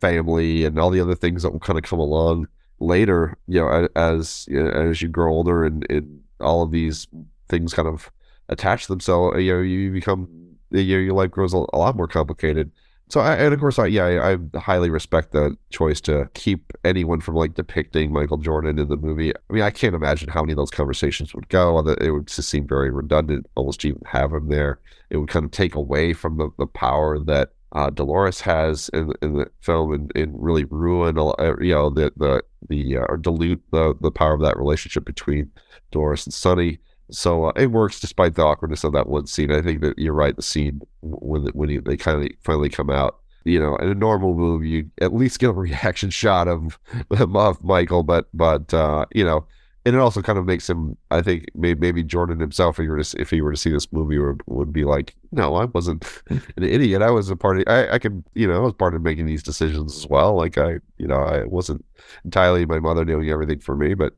[SPEAKER 4] family, and all the other things that will kind of come along later. You know, as as you grow older, and, and all of these things kind of attach themselves. You know, you become you know, your life grows a, lot more complicated. So, I, and of course, I, yeah, I, I, highly respect the choice to keep anyone from like depicting Michael Jordan in the movie. I mean, I can't imagine how many of those conversations would go. It would just seem very redundant, almost even have him there. It would kind of take away from the, the power that uh, Dolores has in, in the film and, and really ruin, uh, you know, the the the uh, or dilute the the power of that relationship between Dolores and Sonny. So uh, it works despite the awkwardness of that one scene. I think that you're right. The scene when when he, they kind of finally come out, you know, in a normal movie, you at least get a reaction shot of of Michael, but but uh, you know, and it also kind of makes him. I think maybe, maybe Jordan himself, if he were to if he were to see this movie, would, would be like, no, I wasn't an idiot. I was a part of. I I could you know I was part of making these decisions as well. Like I you know I wasn't entirely my mother doing everything for me, but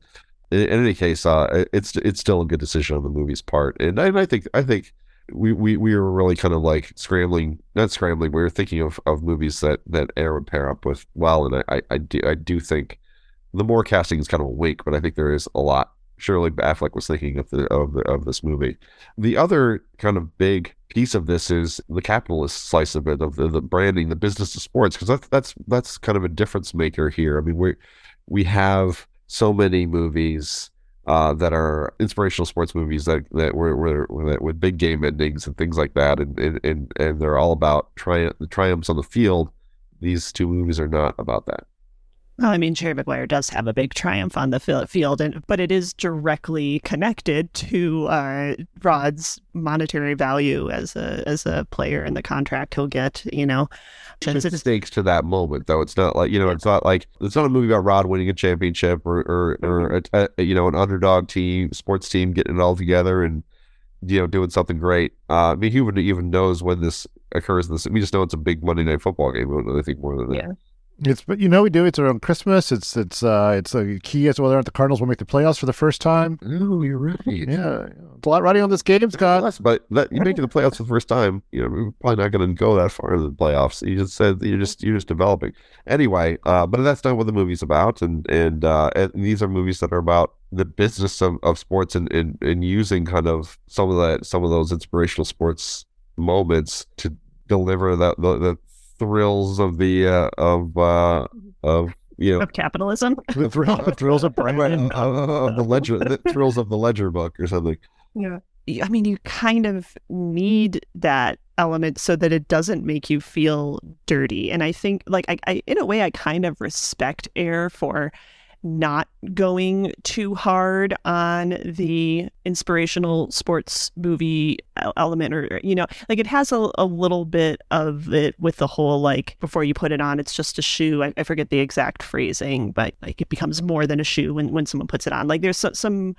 [SPEAKER 4] in, in any case, uh, it's it's still a good decision on the movie's part, and, and I think I think we, we we were really kind of like scrambling, not scrambling. We were thinking of, of movies that that Air would pair up with well, and I, I do I do think the more casting is kind of a wink, but I think there is a lot. Surely Affleck was thinking of the of the, of this movie. The other kind of big piece of this is the capitalist slice of it, of the, the branding, the business of sports, because that's that's that's kind of a difference maker here. I mean, we we have so many movies uh, that are inspirational sports movies that that were, were, were with big game endings and things like that, and and and, and they're all about tri- the triumphs on the field. These two movies are not about that.
[SPEAKER 6] Well, I mean, Jerry Maguire does have a big triumph on the field, and but it is directly connected to uh, Rod's monetary value as a as a player and the contract he'll get. You know,
[SPEAKER 4] it stakes to that moment, though. It's not like you know, it's not like it's not a movie about Rod winning a championship or or, or a, a, you know an underdog team, sports team getting it all together and you know doing something great. Uh, I mean, who would even knows when this occurs? This we just know it's a big Monday night football game. We don't I think more than that.
[SPEAKER 6] Yeah.
[SPEAKER 5] It's but you know we do it's around Christmas. It's it's uh it's a key as to whether or not the Cardinals will make the playoffs for the first time.
[SPEAKER 4] Oh, you're right.
[SPEAKER 5] Yeah, it's a lot riding on this game, Scott.
[SPEAKER 4] but that you make it the playoffs for the first time. You know, we're probably not going to go that far in the playoffs. You just said you're just you're just developing anyway. Uh, but that's not what the movie's about, and and, uh, and these are movies that are about the business of, of sports and, and and using kind of some of that some of those inspirational sports moments to deliver that the, the thrills of the uh, of uh, of you know
[SPEAKER 6] of capitalism,
[SPEAKER 5] the, thrill, the thrills of brand,
[SPEAKER 4] of the ledger, the thrills of the ledger book or something.
[SPEAKER 6] Yeah, I mean, you kind of need that element so that it doesn't make you feel dirty. And I think, like, I, I in a way, I kind of respect Air for not going too hard on the inspirational sports movie uh, element or you know like it has a, a little bit of it with the whole like before you put it on it's just a shoe. I, I forget the exact phrasing but like it becomes more than a shoe when, when someone puts it on. Like there's so, some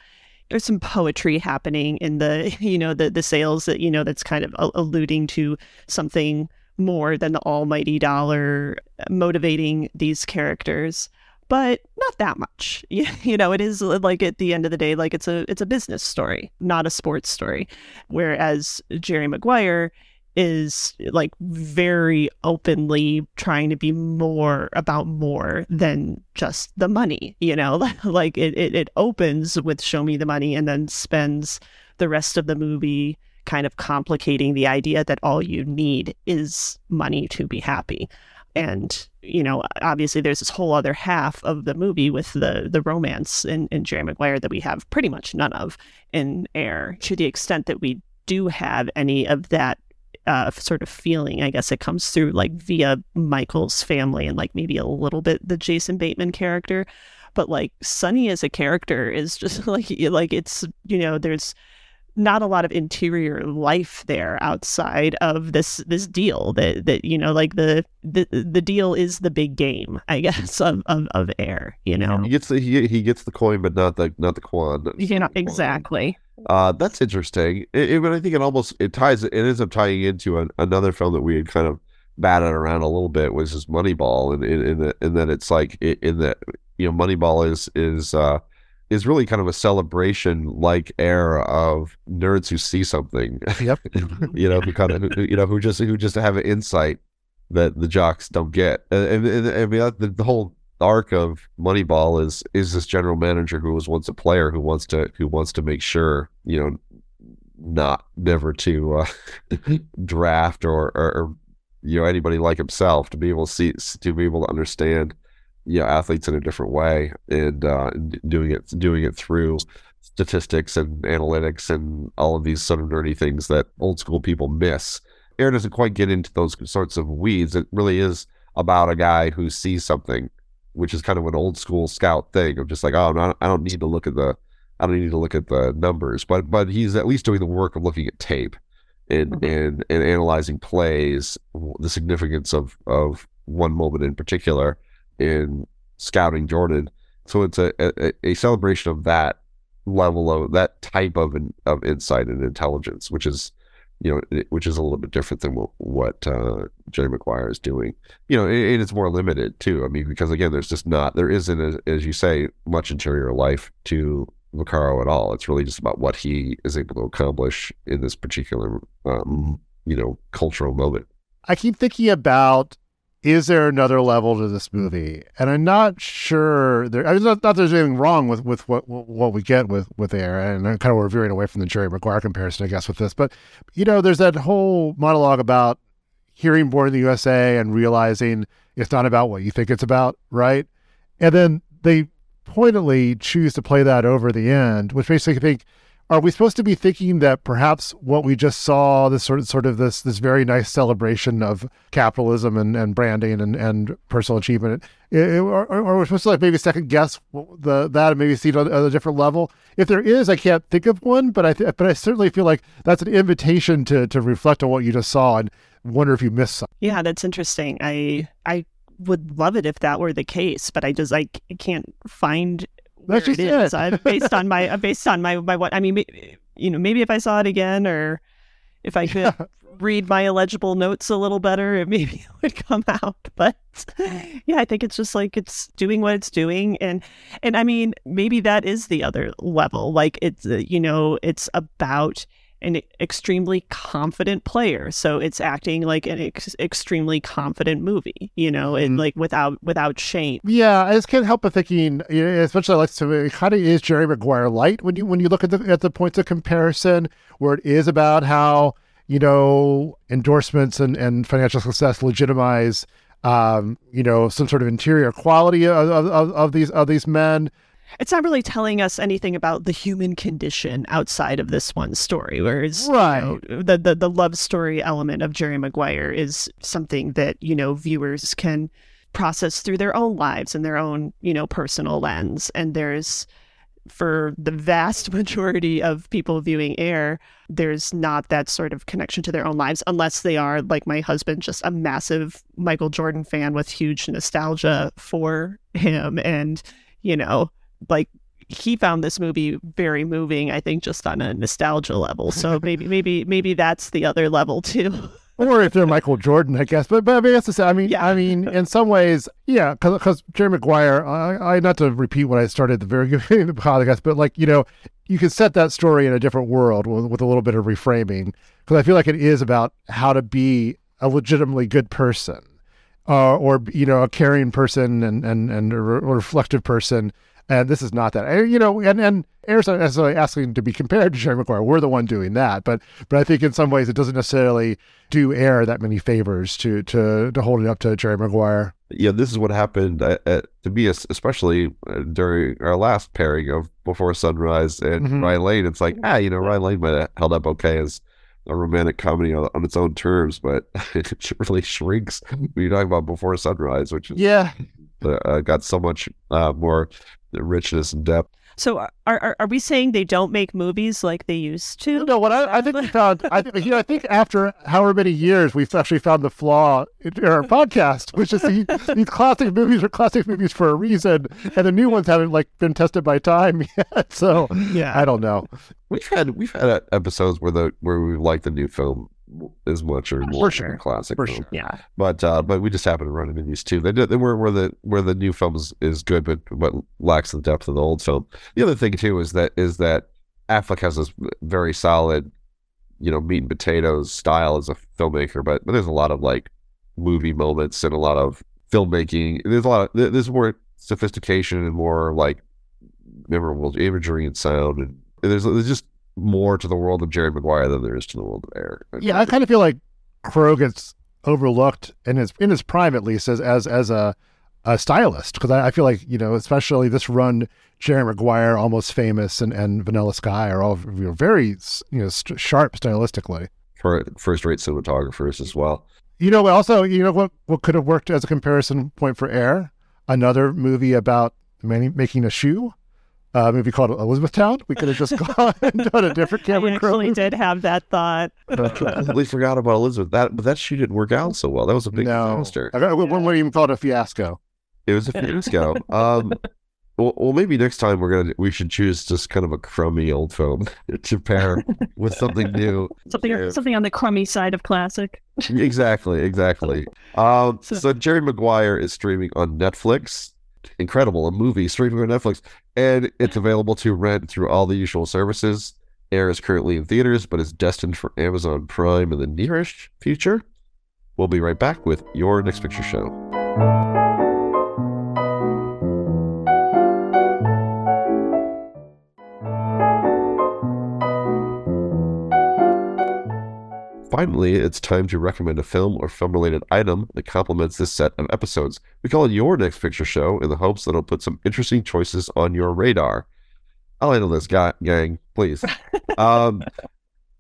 [SPEAKER 6] there's some poetry happening in the you know the the sales that you know that's kind of alluding to something more than the almighty dollar motivating these characters but not that much. You know, it is like at the end of the day, like it's a it's a business story, not a sports story. Whereas Jerry Maguire is like very openly trying to be more about more than just the money, you know, like it, it, it opens with show me the money and then spends the rest of the movie kind of complicating the idea that all you need is money to be happy and you know obviously there's this whole other half of the movie with the the romance in, in jerry maguire that we have pretty much none of in air to the extent that we do have any of that uh, sort of feeling i guess it comes through like via michael's family and like maybe a little bit the jason bateman character. But like Sonny as a character is just like like it's you know there's not a lot of interior life there outside of this this deal that that you know like the the the deal is the big game i guess of of, of air you know?
[SPEAKER 4] he gets the he, he gets the coin but not the not the kwan
[SPEAKER 6] you know exactly.
[SPEAKER 4] Uh that's interesting. It, it, but i think it almost it ties it ends up tying into an, another film that we had kind of batted around a little bit was just moneyball and in, in, the in, that it's like in that you know moneyball is is uh is really kind of a celebration like air of nerds who see something.
[SPEAKER 5] Yep.
[SPEAKER 4] you know, who kind of you know who just who just have an insight that the jocks don't get. And, and, and I mean the, the whole arc of Moneyball is is this general manager who was once a player who wants to who wants to make sure you know not never to uh, draft or, or, or you know anybody like himself to be able to see to be able to understand you know athletes in a different way and uh, doing it doing it through statistics and analytics and all of these sort of nerdy things that old school people miss. Air doesn't quite get into those sorts of weeds. It really is about a guy who sees something, which is kind of an old school scout thing of just like, oh, no, I don't need to look at the, I don't need to look at the numbers, but but he's at least doing the work of looking at tape and mm-hmm. and and analyzing plays, the significance of of one moment in particular in scouting Jordan. So it's a, a, a celebration of that level of that type of of insight and intelligence, which is you know which is a little bit different than what, uh, Jerry Maguire is doing. You know, and it's more limited too. I mean, because again, there's just not there isn't as, as you say much interior life to Vaccaro at all. It's really just about what he is able to accomplish in this particular um, you know cultural moment.
[SPEAKER 5] I keep thinking about is there another level to this hmm. movie? And I'm not sure there. I mean, not, not there's anything wrong with with what what we get with with Air, and I'm kind of we're veering away from the Jerry Maguire comparison, I guess, with this. But you know, there's that whole monologue about hearing "Born in the USA" and realizing it's not about what you think it's about, right? And then they pointedly choose to play that over the end, which basically I think are we supposed to be thinking that perhaps what we just saw this sort of sort of this this very nice celebration of capitalism and, and branding and, and personal achievement it, it, or, or we're supposed to like maybe second guess the that and maybe see it on, on, a different level? If there is i can't think of one but i th- but i certainly feel like that's an invitation to to reflect on what you just saw and wonder if you missed something
[SPEAKER 6] yeah that's interesting. I i would love it if that were the case but i just I can't find
[SPEAKER 5] that's just it is.
[SPEAKER 6] I, based on my based on my my what I mean, you know, maybe if I saw it again or if I could yeah. read my illegible notes a little better, it maybe would come out. But yeah, I think it's just like it's doing what it's doing, and and I mean, maybe that is the other level. Like it's uh, you know, it's about an extremely confident player. So it's acting like an ex- extremely confident movie you know and mm-hmm. like without without shame.
[SPEAKER 5] Yeah i just can't help but thinking you know, especially like to it kind of is jerry maguire light when you when you look at the at the points of comparison where it is about how you know endorsements and and financial success legitimize um, you know, some sort of interior quality of, of, of these of these men
[SPEAKER 6] it's not really telling us anything about the human condition outside of this one story. Whereas,
[SPEAKER 5] right,
[SPEAKER 6] you know, the, the the love story element of Jerry Maguire is something that you know viewers can process through their own lives and their own you know personal lens. And there's for the vast majority of people viewing Air, there's not that sort of connection to their own lives unless they are, like my husband, just a massive Michael Jordan fan with huge nostalgia for him. And, you know, like he found this movie very moving i think just on a nostalgia level so maybe maybe maybe that's the other level too
[SPEAKER 5] or if they're Michael Jordan, I guess. But but I mean, that's to say, I mean, yeah. I mean, in some ways, yeah, because Jerry Maguire, I, I not to repeat what I started at the very beginning of the podcast, but like you know, you can set that story in a different world with, with a little bit of reframing, because I feel like it is about how to be a legitimately good person, uh, or you know, a caring person and and and a, re- a reflective person and this is not that. You know, and and Air's not necessarily asking to be compared to Jerry Maguire. We're the one doing that, but but I think in some ways it doesn't necessarily do Air that many favors to to to hold it up to Jerry Maguire.
[SPEAKER 4] Yeah, this is what happened at, at, to me, especially uh, during our last pairing of Before Sunrise and mm-hmm. Rye Lane. It's like, ah, you know, Rye Lane might have held up okay as a romantic comedy on, on, its own terms, but it really shrinks when you talk about Before Sunrise, which is
[SPEAKER 5] yeah,
[SPEAKER 4] uh, got so much uh, more richness and depth.
[SPEAKER 6] So uh, are, are are we saying they don't make movies like they used to?
[SPEAKER 5] No, what I, I think we found, I think you know, I think after however many years, we've actually found the flaw in our podcast, which is the, these classic movies are classic movies for a reason, and the new ones haven't like been tested by time yet. So yeah, I don't know.
[SPEAKER 4] We've had we've had episodes where the where we like the new film as much or more
[SPEAKER 5] sure.
[SPEAKER 4] classic.
[SPEAKER 5] For
[SPEAKER 4] film.
[SPEAKER 5] sure.
[SPEAKER 6] Yeah.
[SPEAKER 4] But uh, but we just happen to run into these too. They they were where the where the new film is, is good, but but lacks the depth of the old film. The other thing too is that is that Affleck has this very solid, you know, meat and potatoes style as a filmmaker, but, but there's a lot of like movie moments and a lot of filmmaking. There's a lot of there's more sophistication and more like memorable imagery and sound, and there's there's just more to the world of Jerry Maguire than there is to the world of Air.
[SPEAKER 5] Yeah, I kind of feel like Crowe gets overlooked in his in his prime at least as as as a a stylist because I, I feel like you know especially this run Jerry Maguire almost famous and and Vanilla Sky are all you know very you know st- sharp stylistically.
[SPEAKER 4] for first-rate cinematographers as well.
[SPEAKER 5] You know, also, you know what what could have worked as a comparison point for Air? Another movie about many, making a shoe, a movie called it Elizabethtown. We could have just gone and done a different
[SPEAKER 6] I
[SPEAKER 5] Cameron Crowe.
[SPEAKER 6] actually
[SPEAKER 5] movie.
[SPEAKER 6] did have that thought.
[SPEAKER 4] I completely forgot about Elizabeth. That but that shoe didn't work out so well. That was a big
[SPEAKER 5] no,
[SPEAKER 4] disaster.
[SPEAKER 5] I got- one would even call it a fiasco.
[SPEAKER 4] It was a fiasco. um, well, well, maybe next time we're gonna we should choose just kind of a crummy old film to pair with something new.
[SPEAKER 10] Something
[SPEAKER 4] Yeah.
[SPEAKER 10] something on the crummy side of classic.
[SPEAKER 4] Exactly, exactly. Um, so Jerry Maguire is streaming on Netflix. Incredible, a movie streaming on Netflix, and it's mm-hmm. available to rent through all the usual services. Air is currently in theaters, but is destined for Amazon Prime in the nearish future. We'll be right back with your next picture show. Finally, it's time to recommend a film or film related item that complements this set of episodes. We call it your next picture show in the hopes that it'll put some interesting choices on your radar. I'll handle this, guy, gang, please. um,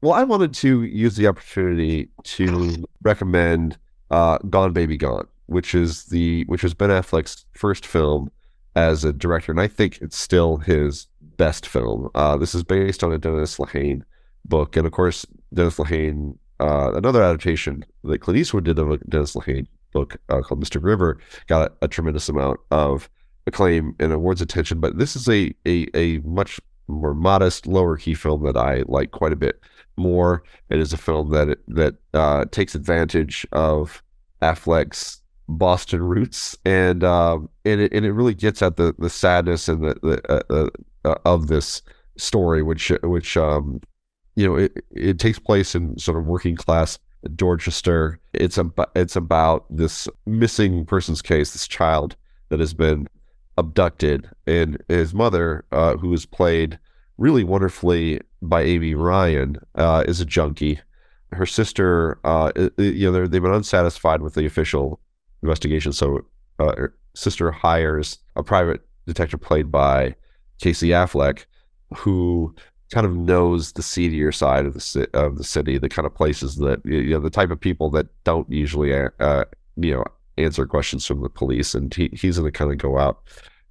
[SPEAKER 4] well, I wanted to use the opportunity to recommend uh, Gone Baby Gone, which is the which was Ben Affleck's first film as a director, and I think it's still his best film. Uh, this is based on a Dennis Lehane book, and of course, Dennis Lehane, uh, another adaptation that Clint Eastwood did of a Dennis Lehane book uh, called Mystic River, got a, tremendous amount of acclaim and awards attention. But this is a a, a much more modest, lower key film that I like quite a bit more. It is a film that that uh, takes advantage of Affleck's Boston roots, and um, and it and it really gets at the the sadness and the, the uh, uh, of this story, which which um, you know it it takes place in sort of working class Dorchester. It's about it's about this missing persons case, this child that has been abducted, and his mother, uh, who is played really wonderfully by Amy Ryan, uh, is a junkie. Her sister, uh, you know, they've been unsatisfied with the official investigation, so uh, her sister hires a private detective played by Casey Affleck, who kind of knows the seedier side of the ci- of the city, the kind of places that you know the type of people that don't usually uh, you know answer questions from the police, and he, he's going to kind of go out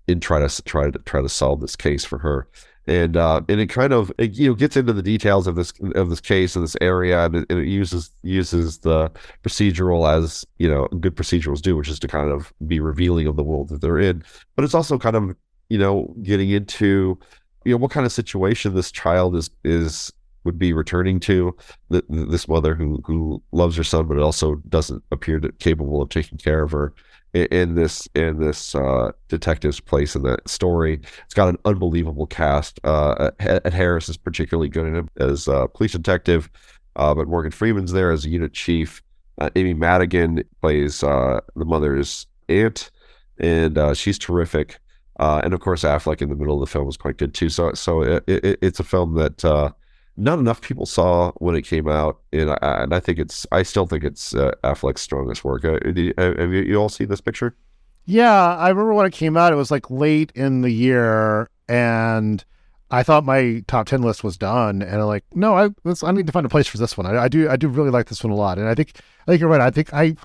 [SPEAKER 4] and try to try to try to solve this case for her. And uh, and it kind of it, you know gets into the details of this of this case in this area, and it, and it uses uses the procedural as you know good procedurals do, which is to kind of be revealing of the world that they're in. But it's also kind of you know getting into you know what kind of situation this child is is would be returning to th- th- this mother who who loves her son but also doesn't appear to, capable of taking care of her in, in this in this uh, detective's place in that story. It's got an unbelievable cast. Uh, Ed Harris is particularly good in it as a police detective, uh, but Morgan Freeman's there as a unit chief. Uh, Amy Madigan plays uh, the mother's aunt, and uh, she's terrific. Uh, and of course, Affleck in the middle of the film was quite good too. So, so it, it, it's a film that uh, not enough people saw when it came out, and I, and I think it's, I still think it's uh, Affleck's strongest work. Uh, you- have you, all seen this picture?
[SPEAKER 5] Yeah, I remember when it came out. It was like late in the year, and I thought my top ten list was done. And I'm like, no, I I need to find a place for this one. I, I do I do really like this one a lot, and I think I think you're right. I think I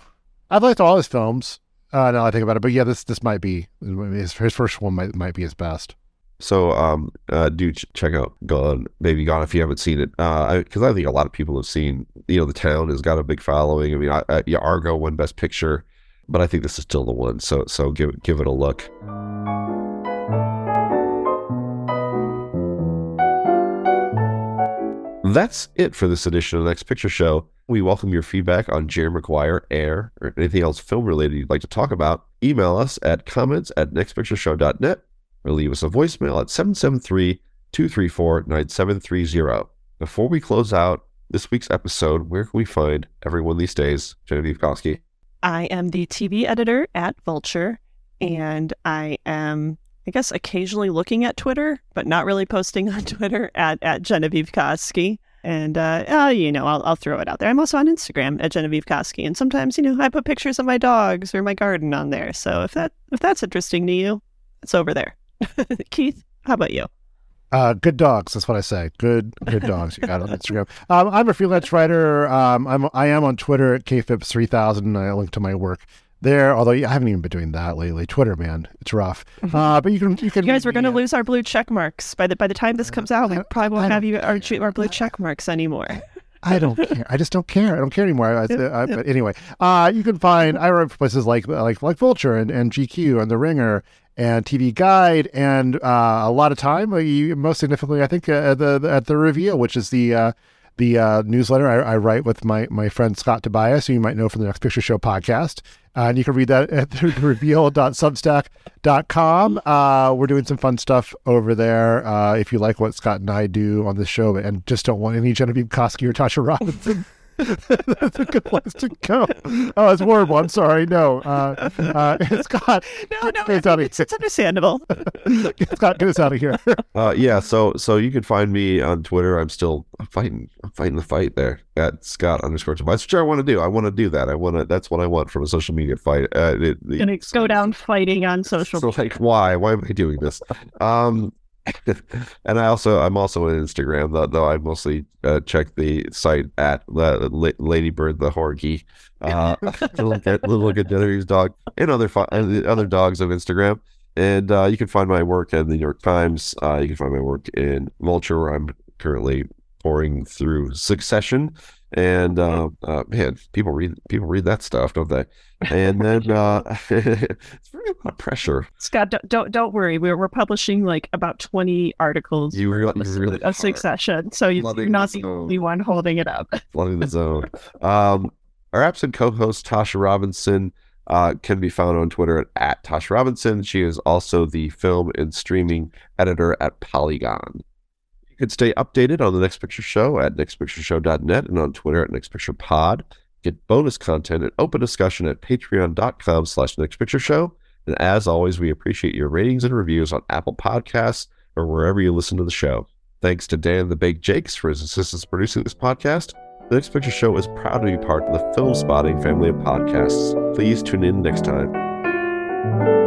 [SPEAKER 5] I've liked all his films. Uh, now I think about it, but yeah, this this might be his, his first one might might be his best.
[SPEAKER 4] So, um, uh, do ch- check out Gone, Baby Gone if you haven't seen it. Uh, because I, think a lot of people have seen. You know, the town has got a big following. I mean, I, I, yeah, Argo won Best Picture, but I think this is still the one. So, so give give it a look. That's it for this edition of the Next Picture Show. We welcome your feedback on Jerry Maguire, Air, or anything else film related you'd like to talk about. Email us at comments at nextpictureshow.net or leave us a voicemail at 773 234 9730. Before we close out this week's episode, where can we find everyone these days? Genevieve Koski.
[SPEAKER 6] I am the TV editor at Vulture, and I am, I guess, occasionally looking at Twitter, but not really posting on Twitter at, at Genevieve Koski. And, uh, uh, you know, I'll, I'll throw it out there. I'm also on Instagram at Genevieve Koski. And sometimes, you know, I put pictures of my dogs or my garden on there. So if that if that's interesting to you, it's over there. Keith, how about you?
[SPEAKER 5] Uh, good dogs. That's what I say. Good, good dogs. You got on Instagram. Um, I'm a freelance writer. Um, I'm I am on Twitter at kphipps3000. I link to my work there. Although I haven't even been doing that lately. Twitter, man, it's rough. Uh, but you can you can.
[SPEAKER 6] You guys, we're going to lose our blue check marks by the by the time this comes out. We probably won't have you our, our blue check marks anymore.
[SPEAKER 5] I don't care. I just don't care. I don't care anymore. I, I, but anyway, uh, you can find I write for places like like like Vulture and, and GQ and The Ringer and TV Guide, and uh, a lot of time. Uh, you, most significantly, I think uh, the, the, at the Reveal, which is the uh, the uh, newsletter I, I, write with my my friend Scott Tobias, who you might know from the Next Picture Show podcast. Uh, and you can read that at the reveal.substack.com. Uh, we're doing some fun stuff over there. Uh, if you like what Scott and I do on this show and just don't want any Genevieve Koski or Tasha Robinson That's a good place to go. Oh, it's horrible. I'm sorry. No, uh, uh, Scott.
[SPEAKER 6] No, no, it's, it's, it's understandable.
[SPEAKER 5] Scott, get us out of here.
[SPEAKER 4] Uh, yeah. So, so you can find me on Twitter. I'm still I'm fighting. I'm fighting the fight there at Scott underscore Tobias. Which I want to do. I want to do that. I want to. That's what I want from a social media fight. Uh, it,
[SPEAKER 10] it, Gonna go down fighting on social.
[SPEAKER 4] So,
[SPEAKER 10] media.
[SPEAKER 4] like, why? Why am I doing this? Um, and I also I'm also on Instagram though, though I mostly uh, check the site at uh, Ladybird the Horgy uh, to look at look at Dennery's dog and other other dogs of Instagram. And uh, you can find my work in the New York Times. Uh, you can find my work in Vulture, where I'm currently pouring through Succession and uh, uh, man, people read people read that stuff, don't they? And then uh, it's very a lot of pressure.
[SPEAKER 10] Scott, don't don't, don't worry. We're we're publishing like about twenty articles.
[SPEAKER 4] You really, you really
[SPEAKER 10] a Succession, so you, are not the only one holding it up.
[SPEAKER 4] Flooding the zone. Um, our absent co-host Tasha Robinson. Uh, can be found on Twitter at, at Tasha Robinson. She is also the film and streaming editor at Polygon can stay updated on the Next Picture Show at nextpictureshow.net and on Twitter at nextpicturepod. Get bonus content and open discussion at patreon.com slash nextpictureshow. And as always, we appreciate your ratings and reviews on Apple Podcasts or wherever you listen to the show. Thanks to Dan the Bake Jakes for his assistance producing this podcast. The Next Picture Show is proud to be part of the Filmspotting family of podcasts. Please tune in next time.